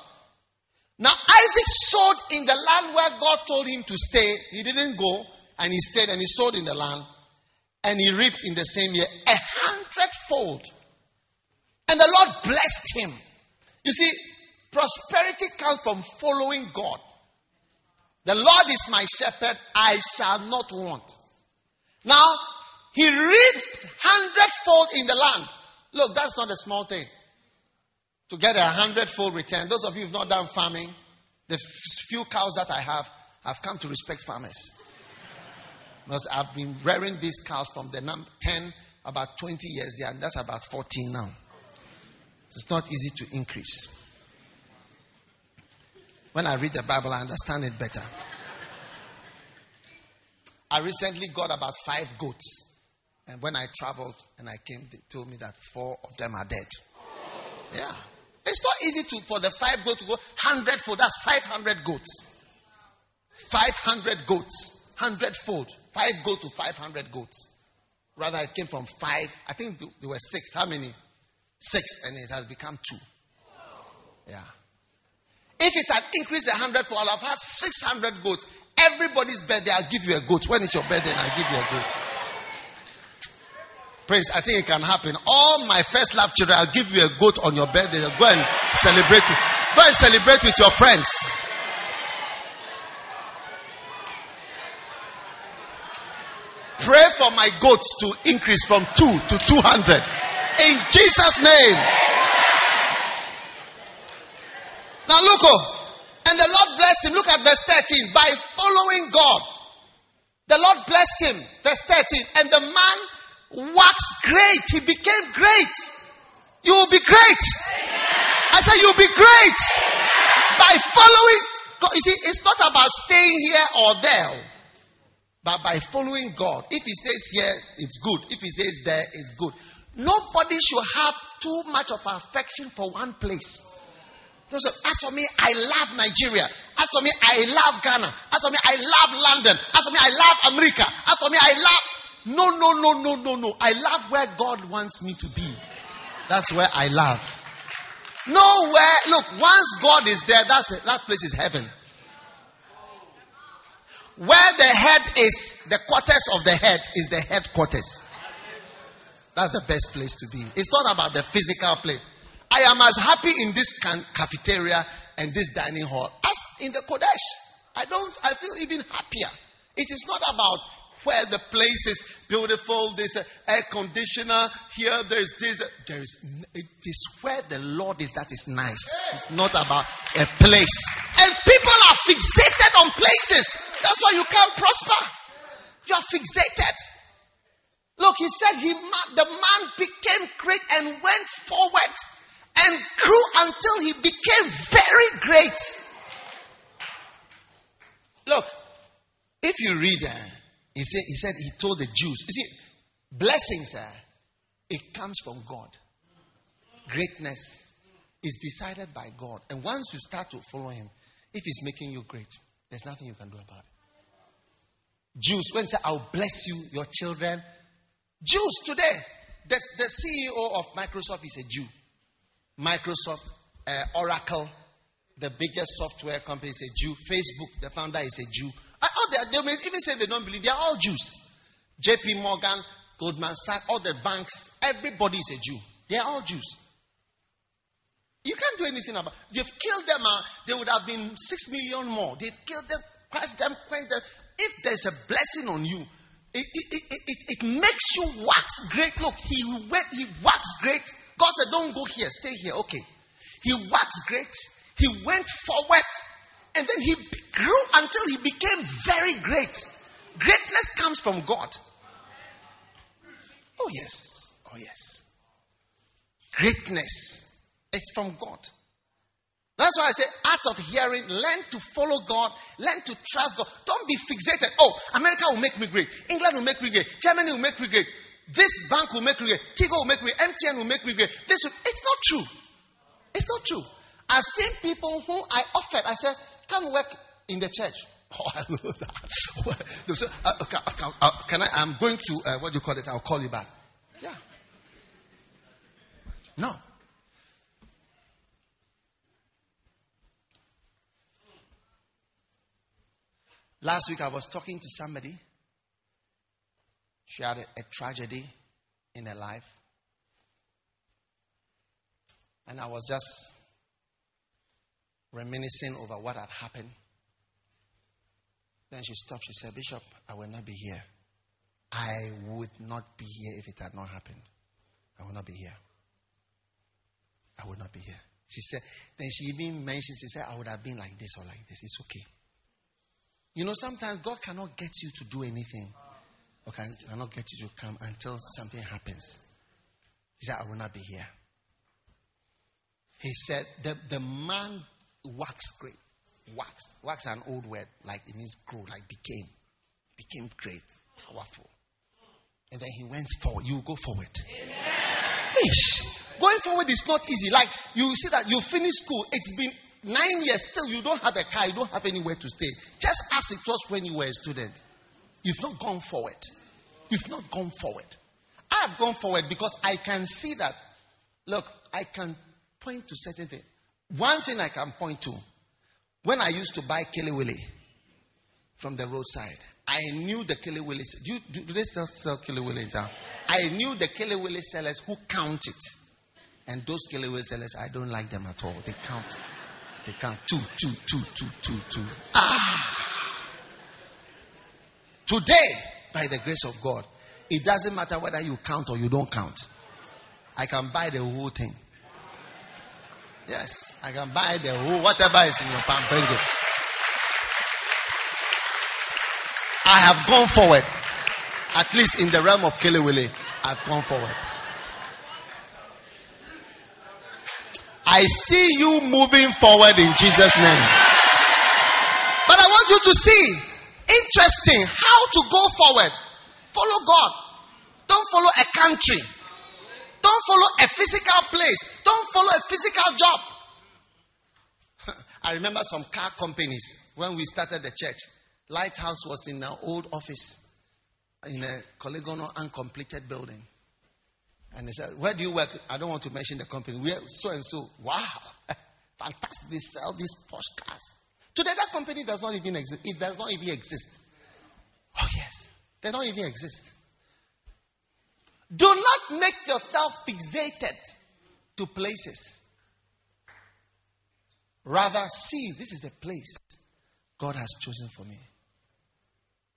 Speaker 8: Now, Isaac sowed in the land where God told him to stay. He didn't go, and he stayed and he sowed in the land, and he reaped in the same year a hundredfold. And the Lord blessed him. You see, prosperity comes from following God. The Lord is my shepherd, I shall not want. Now, he reaped hundredfold in the land. Look, that's not a small thing. To get a hundredfold return. Those of you who've not done farming, the few cows that I have, I've come to respect farmers. Because I've been rearing these cows from the number 10, about 20 years there, and that's about 14 now. It's not easy to increase. When I read the Bible, I understand it better. I recently got about five goats. And when I traveled and I came, they told me that four of them are dead. Yeah. It's not easy to for the five goats to go hundred fold. That's five hundred goats. Five hundred goats. Hundred fold. Five go to five hundred goats. Rather, it came from five. I think there were six. How many? Six, and it has become two. Yeah. If it had increased a hundredfold, I'll have had six hundred goats. Everybody's birthday, I'll give you a goat. When it's your birthday, I'll give you a goat. Prince, I think it can happen. All my first love children, I'll give you a goat on your birthday. Go and celebrate. Go and celebrate with your friends. Pray for my goats to increase from two to two hundred. In Jesus' name. Now look, oh, and the Lord blessed him. Look at verse 13. By following God, the Lord blessed him. Verse 13. And the man waxed great. He became great. You will be great. I said, You'll be great. By following God. You see, it's not about staying here or there, but by following God. If He stays here, it's good. If He stays there, it's good. Nobody should have too much of affection for one place. As for me, I love Nigeria. As for me, I love Ghana. As for me, I love London. As for me, I love America. As for me, I love no, no, no, no, no, no. I love where God wants me to be. That's where I love. Nowhere. Look, once God is there, that's that place is heaven. Where the head is, the quarters of the head is the headquarters. That's the best place to be. It's not about the physical place. I am as happy in this can- cafeteria and this dining hall as in the Qodesh. I don't. I feel even happier. It is not about where the place is beautiful. There's an air conditioner here. There's this. There's it is where the Lord is. That is nice. It's not about a place. And people are fixated on places. That's why you can't prosper. You are fixated. Look, he said he the man became great and went forward and grew until he became very great. Look, if you read. Uh, he said, he said he told the Jews, you see, blessings, uh, it comes from God. Greatness is decided by God. And once you start to follow him, if he's making you great, there's nothing you can do about it. Jews, when he said, I'll bless you, your children. Jews today, The, the CEO of Microsoft is a Jew. Microsoft, uh, Oracle, the biggest software company is a Jew. Facebook, the founder is a Jew. Oh, they, they may even say they don't believe. They are all Jews. JP Morgan, Goldman Sachs, all the banks, everybody is a Jew. They are all Jews. You can't do anything about it. They've killed them. Uh, they would have been six million more. They've killed them, crushed them, quenched them. If there's a blessing on you, it, it, it, it, makes you wax great. Look, he went, he waxed great. God said, Don't go here, stay here. Okay. He waxed great. He went forward. And then he until he became very great. Greatness comes from God. Oh, yes. Oh, yes. Greatness. It's from God. That's why I say, out of hearing, learn to follow God, learn to trust God. Don't be fixated. Oh, America will make me great. England will make me great. Germany will make me great. This bank will make me great. Tigo will make me MTN will make me great. This will, it's not true. It's not true. I've seen people who I offered, I said, come work in the church. Oh, I know that. uh, okay, uh, can I? I'm going to, uh, what do you call it? I'll call you back. Yeah. No. Last week I was talking to somebody. She had a, a tragedy in her life. And I was just reminiscing over what had happened. Then she stopped. She said, Bishop, I will not be here. I would not be here if it had not happened. I will not be here. I would not be here. She said, then she even mentioned, she said, I would have been like this or like this. It's okay. You know, sometimes God cannot get you to do anything or can, cannot get you to come until something happens. He said, I will not be here. He said, the, the man wax great. Wax. Wax an old word, like it means grow, like became. Became great, powerful. And then he went forward. You go forward. Going forward is not easy. Like you see that you finish school, it's been nine years, still you don't have a car, you don't have anywhere to stay. Just as it was when you were a student. You've not gone forward. You've not gone forward. I have gone forward because I can see that. Look, I can point to certain things. One thing I can point to when I used to buy Kelewele from the roadside, I knew the Kelewele. Do, do, do they still sell Kelewele in town? I knew the Kelewele sellers who count it. And those Kelewele sellers, I don't like them at all. They count. They count two, two, two, two, two, two. Ah! Today, by the grace of God, it doesn't matter whether you count or you don't count. I can buy the whole thing. Yes, I can buy the whole, whatever is in your palm, bring it. I have gone forward. At least in the realm of Kelewele, I've gone forward. I see you moving forward in Jesus' name. But I want you to see, interesting, how to go forward. Follow God. Don't follow a country. Don't follow a physical place. Don't follow a physical job. I remember some car companies when we started the church. Lighthouse was in our old office in a polygonal uncompleted building. And they said, Where do you work? I don't want to mention the company. We are so and so. Wow. Fantastic. They sell these posh cars. Today, that company does not even exist. It does not even exist. Oh, yes. They don't even exist. Do not make yourself fixated to places. Rather, see this is the place God has chosen for me.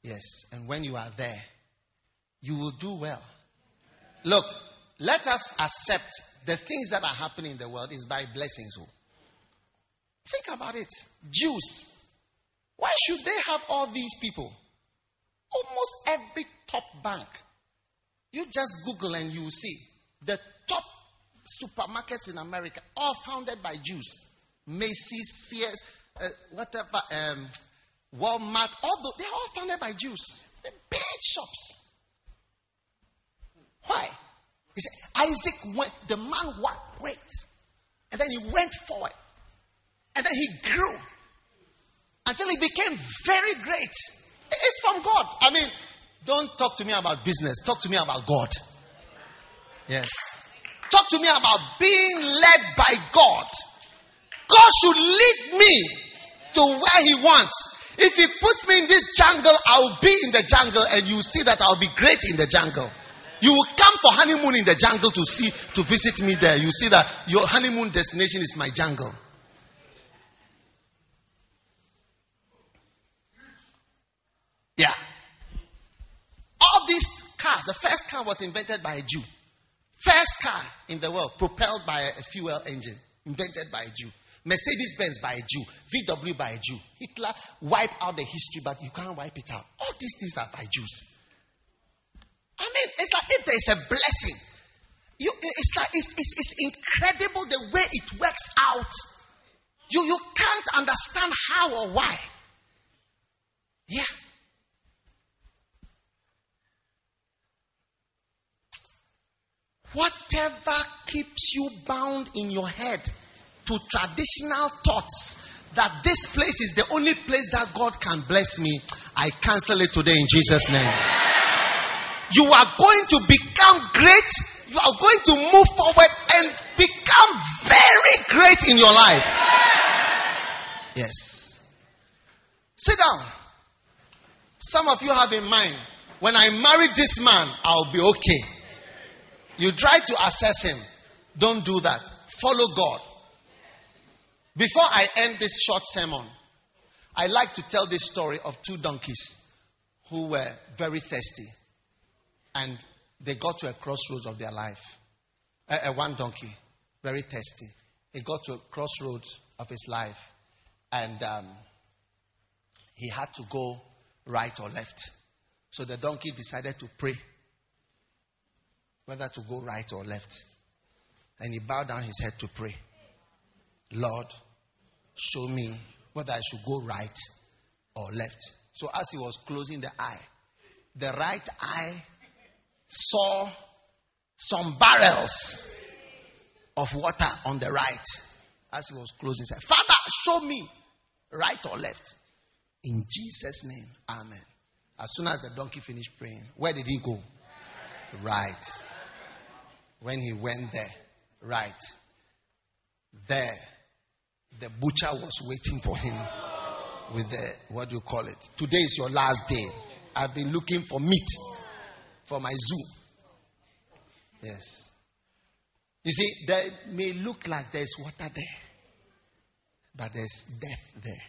Speaker 8: Yes, and when you are there, you will do well. Look, let us accept the things that are happening in the world is by blessings. Oh. Think about it. Jews. Why should they have all these people? Almost every top bank. You just Google and you see the top supermarkets in America, all founded by Jews. Macy's, Sears, uh, whatever, um, Walmart, all the, they're all founded by Jews. They're big shops. Why? He said, Isaac went, the man worked great. And then he went forward. And then he grew until he became very great. It's from God. I mean, don't talk to me about business, talk to me about God. Yes. Talk to me about being led by God. God should lead me to where He wants. If He puts me in this jungle, I'll be in the jungle and you see that I'll be great in the jungle. You will come for honeymoon in the jungle to see, to visit me there. You see that your honeymoon destination is my jungle. Yeah. All these cars, the first car was invented by a Jew. First car in the world, propelled by a fuel engine, invented by a Jew. Mercedes Benz by a Jew. VW by a Jew. Hitler wiped out the history, but you can't wipe it out. All these things are by Jews. I mean, it's like if there's a blessing, you, it's like it's, it's, it's incredible the way it works out. You, you can't understand how or why. Yeah. Whatever keeps you bound in your head to traditional thoughts that this place is the only place that God can bless me, I cancel it today in Jesus' name. You are going to become great. You are going to move forward and become very great in your life. Yes. Sit down. Some of you have in mind, when I marry this man, I'll be okay. You try to assess him. Don't do that. Follow God. Before I end this short sermon, I like to tell this story of two donkeys who were very thirsty and they got to a crossroads of their life. Uh, uh, one donkey, very thirsty. He got to a crossroads of his life and um, he had to go right or left. So the donkey decided to pray whether to go right or left. And he bowed down his head to pray. Lord, show me whether I should go right or left. So as he was closing the eye, the right eye saw some barrels of water on the right. As he was closing, he said, Father, show me right or left. In Jesus' name, Amen. As soon as the donkey finished praying, where did he go? Right when he went there, right, there, the butcher was waiting for him with the, what do you call it? Today is your last day. I've been looking for meat for my zoo. Yes. You see, there may look like there's water there, but there's death there.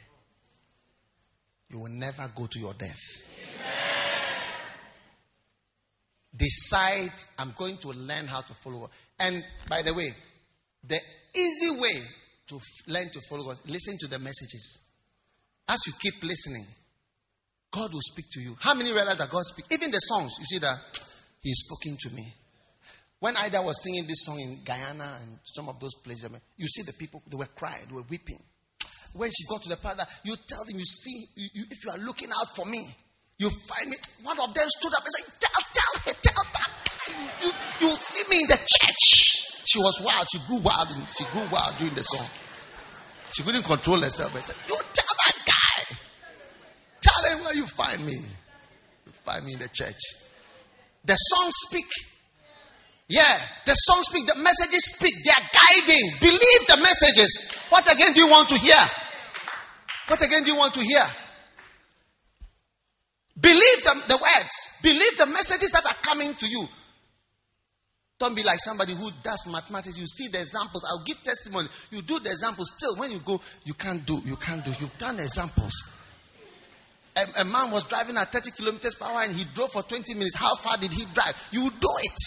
Speaker 8: You will never go to your death. Decide, I'm going to learn how to follow God. And by the way, the easy way to f- learn to follow God, listen to the messages. As you keep listening, God will speak to you. How many realize that God speaks? Even the songs, you see that He's speaking to me. When Ida was singing this song in Guyana and some of those places, you see the people, they were crying, they were weeping. When she got to the father, you tell them, you see, you, you, if you are looking out for me, you find me. One of them stood up and said, Tell, tell her, tell that. You, you, you see me in the church. She was wild. She grew wild. And she grew wild during the song. She couldn't control herself. I said, You tell that guy. Tell him where you find me. You find me in the church. The songs speak. Yeah, the songs speak. The messages speak. They are guiding. Believe the messages. What again do you want to hear? What again do you want to hear? Believe the, the words. Believe the messages that are coming to you. Don't be like somebody who does mathematics. You see the examples. I'll give testimony. You do the examples. Still, when you go, you can't do. You can't do. You've done examples. A, a man was driving at 30 kilometers per hour and he drove for 20 minutes. How far did he drive? You do it.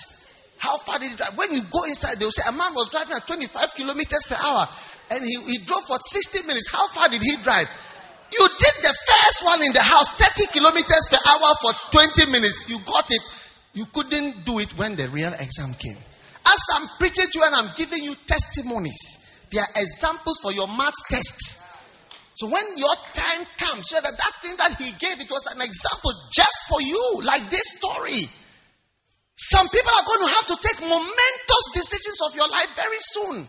Speaker 8: How far did he drive? When you go inside, they'll say a man was driving at 25 kilometers per hour and he, he drove for 60 minutes. How far did he drive? You did the first one in the house, 30 kilometers per hour for 20 minutes. You got it. You couldn't do it when the real exam came. As I'm preaching to you and I'm giving you testimonies, they are examples for your math test. So when your time comes, so that that thing that he gave, it was an example just for you, like this story. Some people are going to have to take momentous decisions of your life very soon.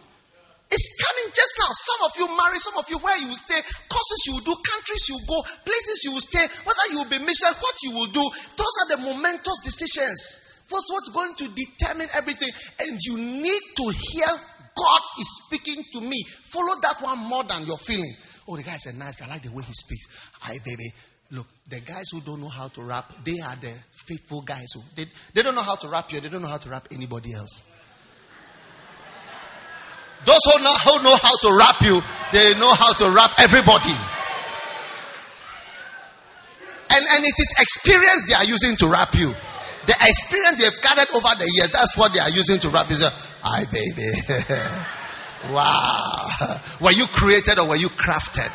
Speaker 8: It's coming just now. Some of you marry, some of you where you will stay, courses you will do, countries you go, places you will stay, whether you will be mission, what you will do. Those are the momentous decisions. That's what's going to determine everything. And you need to hear God is speaking to me. Follow that one more than your feeling. Oh, the guy is a nice guy. I like the way he speaks. Hi, baby. Look, the guys who don't know how to rap, they are the faithful guys. Who, they, they don't know how to rap you. They don't know how to rap anybody else. Those who know, who know how to wrap you, they know how to wrap everybody. And, and it is experience they are using to wrap you. The experience they've gathered over the years, that's what they are using to wrap you. Hi, baby. wow. Were you created or were you crafted?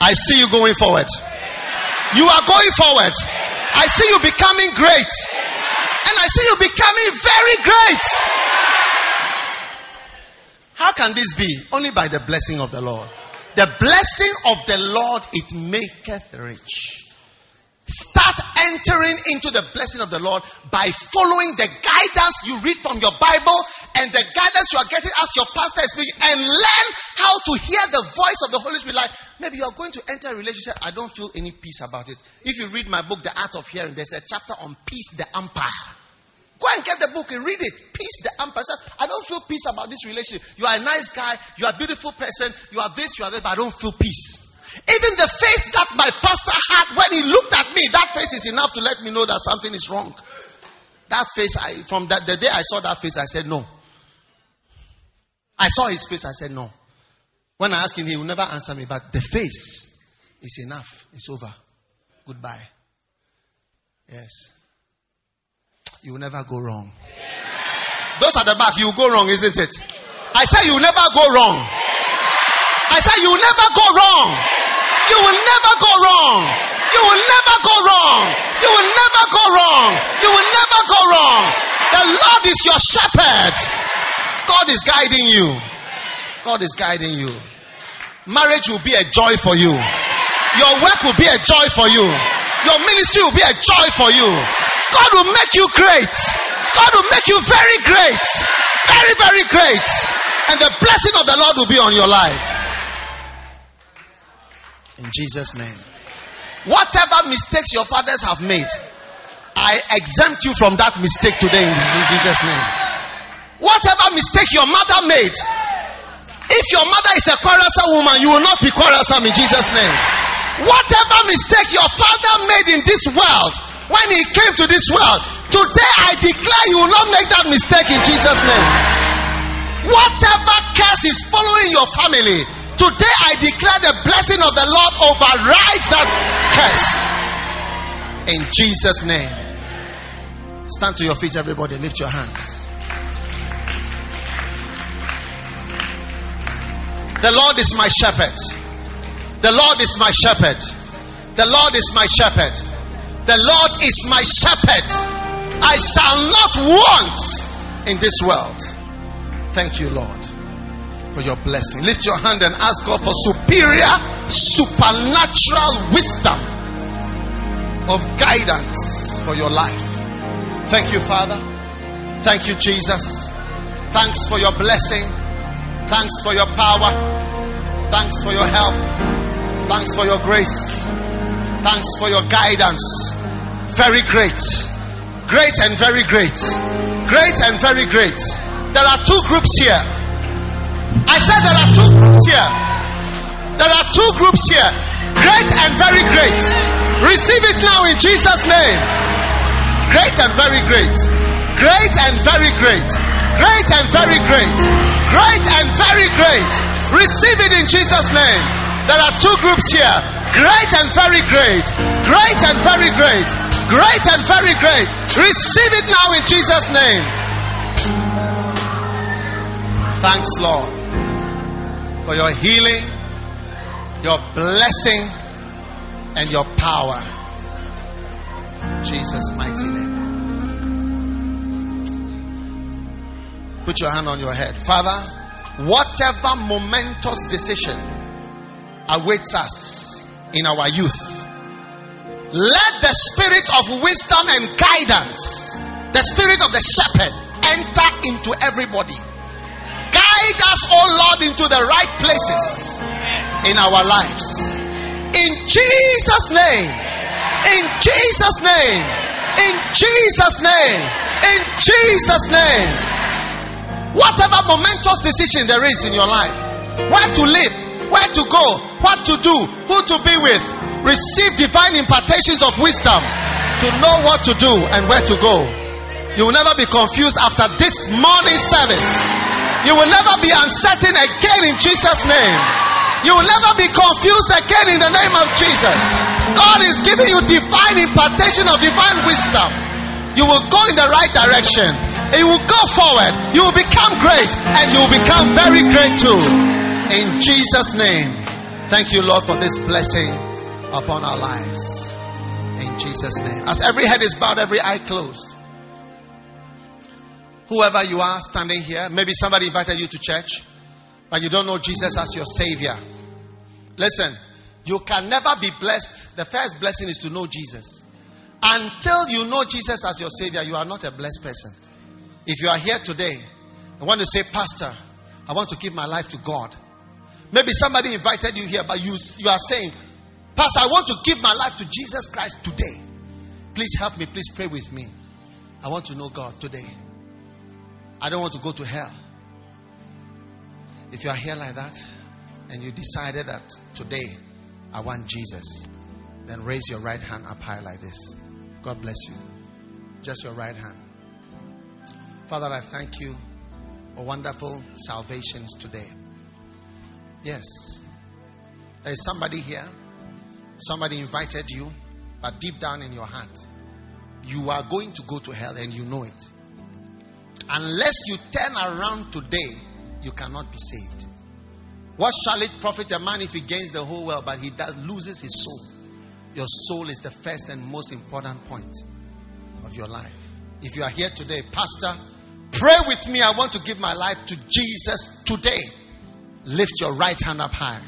Speaker 8: I see you going forward. You are going forward. I see you becoming great. And I see you becoming very great. How can this be? Only by the blessing of the Lord. The blessing of the Lord, it maketh rich. Start entering into the blessing of the Lord by following the guidance you read from your Bible and the guidance you are getting as your pastor is speaking and learn how to hear the voice of the Holy Spirit. Like maybe you are going to enter a relationship, I don't feel any peace about it. If you read my book, The Art of Hearing, there's a chapter on peace, the umpire. Go and get the book and read it. Peace, the umpire. I don't feel peace about this relationship. You are a nice guy, you are a beautiful person, you are this, you are that, but I don't feel peace. Even the face that my pastor had when he looked at me, that face is enough to let me know that something is wrong. That face, I, from that, the day I saw that face, I said no. I saw his face, I said no. When I asked him, he will never answer me, but the face is enough. It's over. Goodbye. Yes. You will never go wrong. Those at the back, you will go wrong, isn't it? I say you will never go wrong. I say you will never go wrong. You will never go wrong. You will never go wrong. You will never go wrong. You will never go wrong. The Lord is your shepherd. God is guiding you. God is guiding you. Marriage will be a joy for you. Your work will be a joy for you. Your ministry will be a joy for you. God will make you great. God will make you very great. Very, very great. And the blessing of the Lord will be on your life. In Jesus' name. Whatever mistakes your fathers have made, I exempt you from that mistake today in Jesus' name. Whatever mistake your mother made, if your mother is a quarrelsome woman, you will not be quarrelsome in Jesus' name. Whatever mistake your father made in this world, when he came to this world, today I declare you will not make that mistake in Jesus' name. Whatever curse is following your family, Today I declare the blessing of the Lord overrides that curse. In Jesus' name. Stand to your feet, everybody. Lift your hands. The Lord is my shepherd. The Lord is my shepherd. The Lord is my shepherd. The Lord is my shepherd. I shall not want in this world. Thank you, Lord for your blessing. Lift your hand and ask God for superior, supernatural wisdom of guidance for your life. Thank you, Father. Thank you, Jesus. Thanks for your blessing. Thanks for your power. Thanks for your help. Thanks for your grace. Thanks for your guidance. Very great. Great and very great. Great and very great. There are two groups here. I said there are two groups here. There are two groups here. Great and very great. Receive it now in Jesus' name. Great and very great. Great and very great. Great and very great. Great and very great. Receive it in Jesus' name. There are two groups here. Great and very great. Great and very great. Great and very great. Receive it now in Jesus' name. Thanks, Lord for your healing, your blessing, and your power. In Jesus' mighty name. Put your hand on your head. Father, whatever momentous decision awaits us in our youth, let the spirit of wisdom and guidance, the spirit of the shepherd, enter into everybody Guide us, oh Lord, into the right places. in our lives. In Jesus' name. In Jesus' name. In Jesus' name. In Jesus' name. Whatever momentous decision there is in your life, where to live, where to go, what to do, who to be with, receive divine impartations of wisdom to know what to do and where to go. You will never be confused after this morning service. You will never be uncertain again in Jesus' name. You will never be confused again in the name of Jesus. God is giving you divine impartation of divine wisdom. You will go in the right direction. You will go forward. You will become great and you will become very great too. In Jesus' name. Thank you, Lord, for this blessing upon our lives. In Jesus' name. As every head is bowed, every eye closed. Whoever you are standing here, maybe somebody invited you to church, but you don't know Jesus as your Savior. Listen, you can never be blessed. The first blessing is to know Jesus. Until you know Jesus as your Savior, you are not a blessed person. If you are here today I want to say, Pastor, I want to give my life to God. Maybe somebody invited you here, but you, you are saying, Pastor, I want to give my life to Jesus Christ today. Please help me. Please pray with me. I want to know God today. I don't want to go to hell. If you are here like that and you decided that today I want Jesus, then raise your right hand up high like this. God bless you. Just your right hand. Father, I thank you for wonderful salvations today. Yes. There is somebody here. Somebody invited you, but deep down in your heart, you are going to go to hell and you know it. Unless you turn around today, you cannot be saved. What shall it profit a man if he gains the whole world, but he does, loses his soul? Your soul is the first and most important point of your life. If you are here today, Pastor, pray with me. I want to give my life to Jesus today. Lift your right hand up high.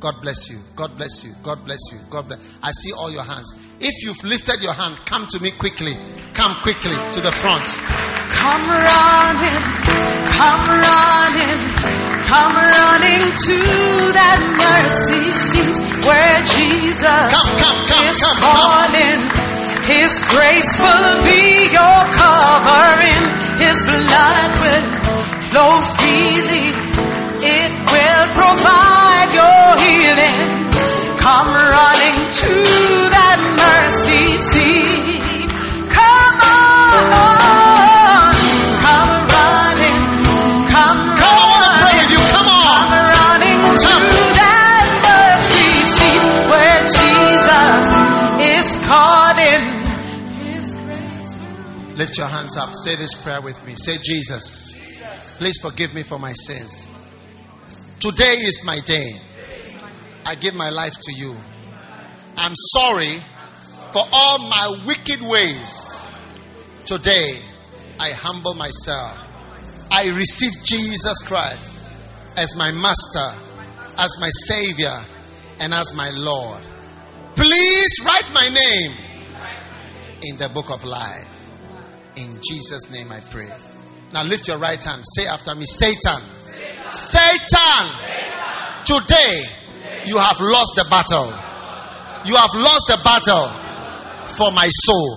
Speaker 8: God bless you. God bless you. God bless you. God bless. I see all your hands. If you've lifted your hand, come to me quickly. Come quickly to the front.
Speaker 6: Come running, come running, come running to that mercy seat where Jesus
Speaker 8: Come, come, come,
Speaker 6: is
Speaker 8: come,
Speaker 6: calling. His grace will be your covering. His blood will flow freely. Provide your healing. Come running to that mercy seat. Come on, come running, come
Speaker 8: Come on, I wanna pray with you. Come on.
Speaker 6: Come running to that mercy seat where Jesus is calling. His grace
Speaker 8: Lift your hands up. Say this prayer with me. Say, Jesus, please forgive me for my sins. Today is my day. I give my life to you. I'm sorry for all my wicked ways. Today, I humble myself. I receive Jesus Christ as my master, as my savior, and as my Lord. Please write my name in the book of life. In Jesus' name I pray. Now lift your right hand. Say after me Satan. Satan. Today you have lost the battle. You have lost the battle for my soul.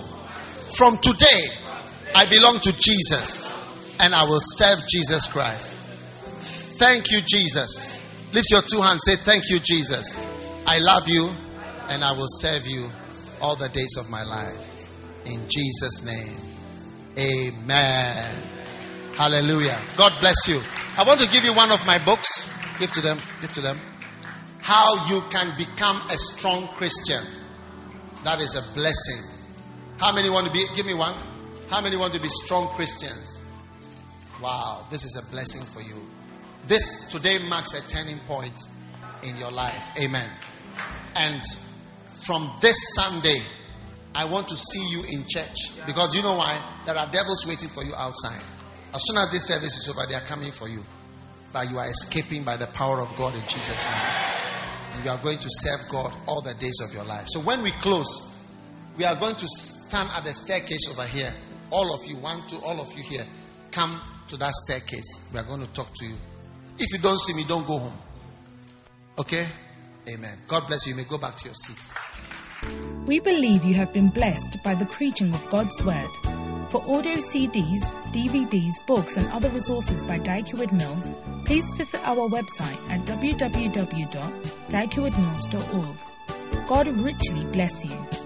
Speaker 8: From today I belong to Jesus and I will serve Jesus Christ. Thank you, Jesus. Lift your two hands. Say, Thank you, Jesus. I love you and I will serve you all the days of my life. In Jesus' name. Amen. Hallelujah. God bless you. I want to give you one of my books. Give to them. Give to them. How you can become a strong Christian. That is a blessing. How many want to be? Give me one. How many want to be strong Christians? Wow, this is a blessing for you. This today marks a turning point in your life. Amen. And from this Sunday, I want to see you in church. Because you know why? There are devils waiting for you outside. As soon as this service is over, they are coming for you. But you are escaping by the power of God in Jesus' name. And you are going to serve God all the days of your life. So when we close, we are going to stand at the staircase over here. All of you, one, two, all of you here, come to that staircase. We are going to talk to you. If you don't see me, don't go home. Okay? Amen. God bless you. You may go back to your seats.
Speaker 1: We believe you have been blessed by the preaching of God's Word. For audio CDs, DVDs, books, and other resources by Dag Heward-Mills, please visit our website at www.daghewardmills.org. God richly bless you.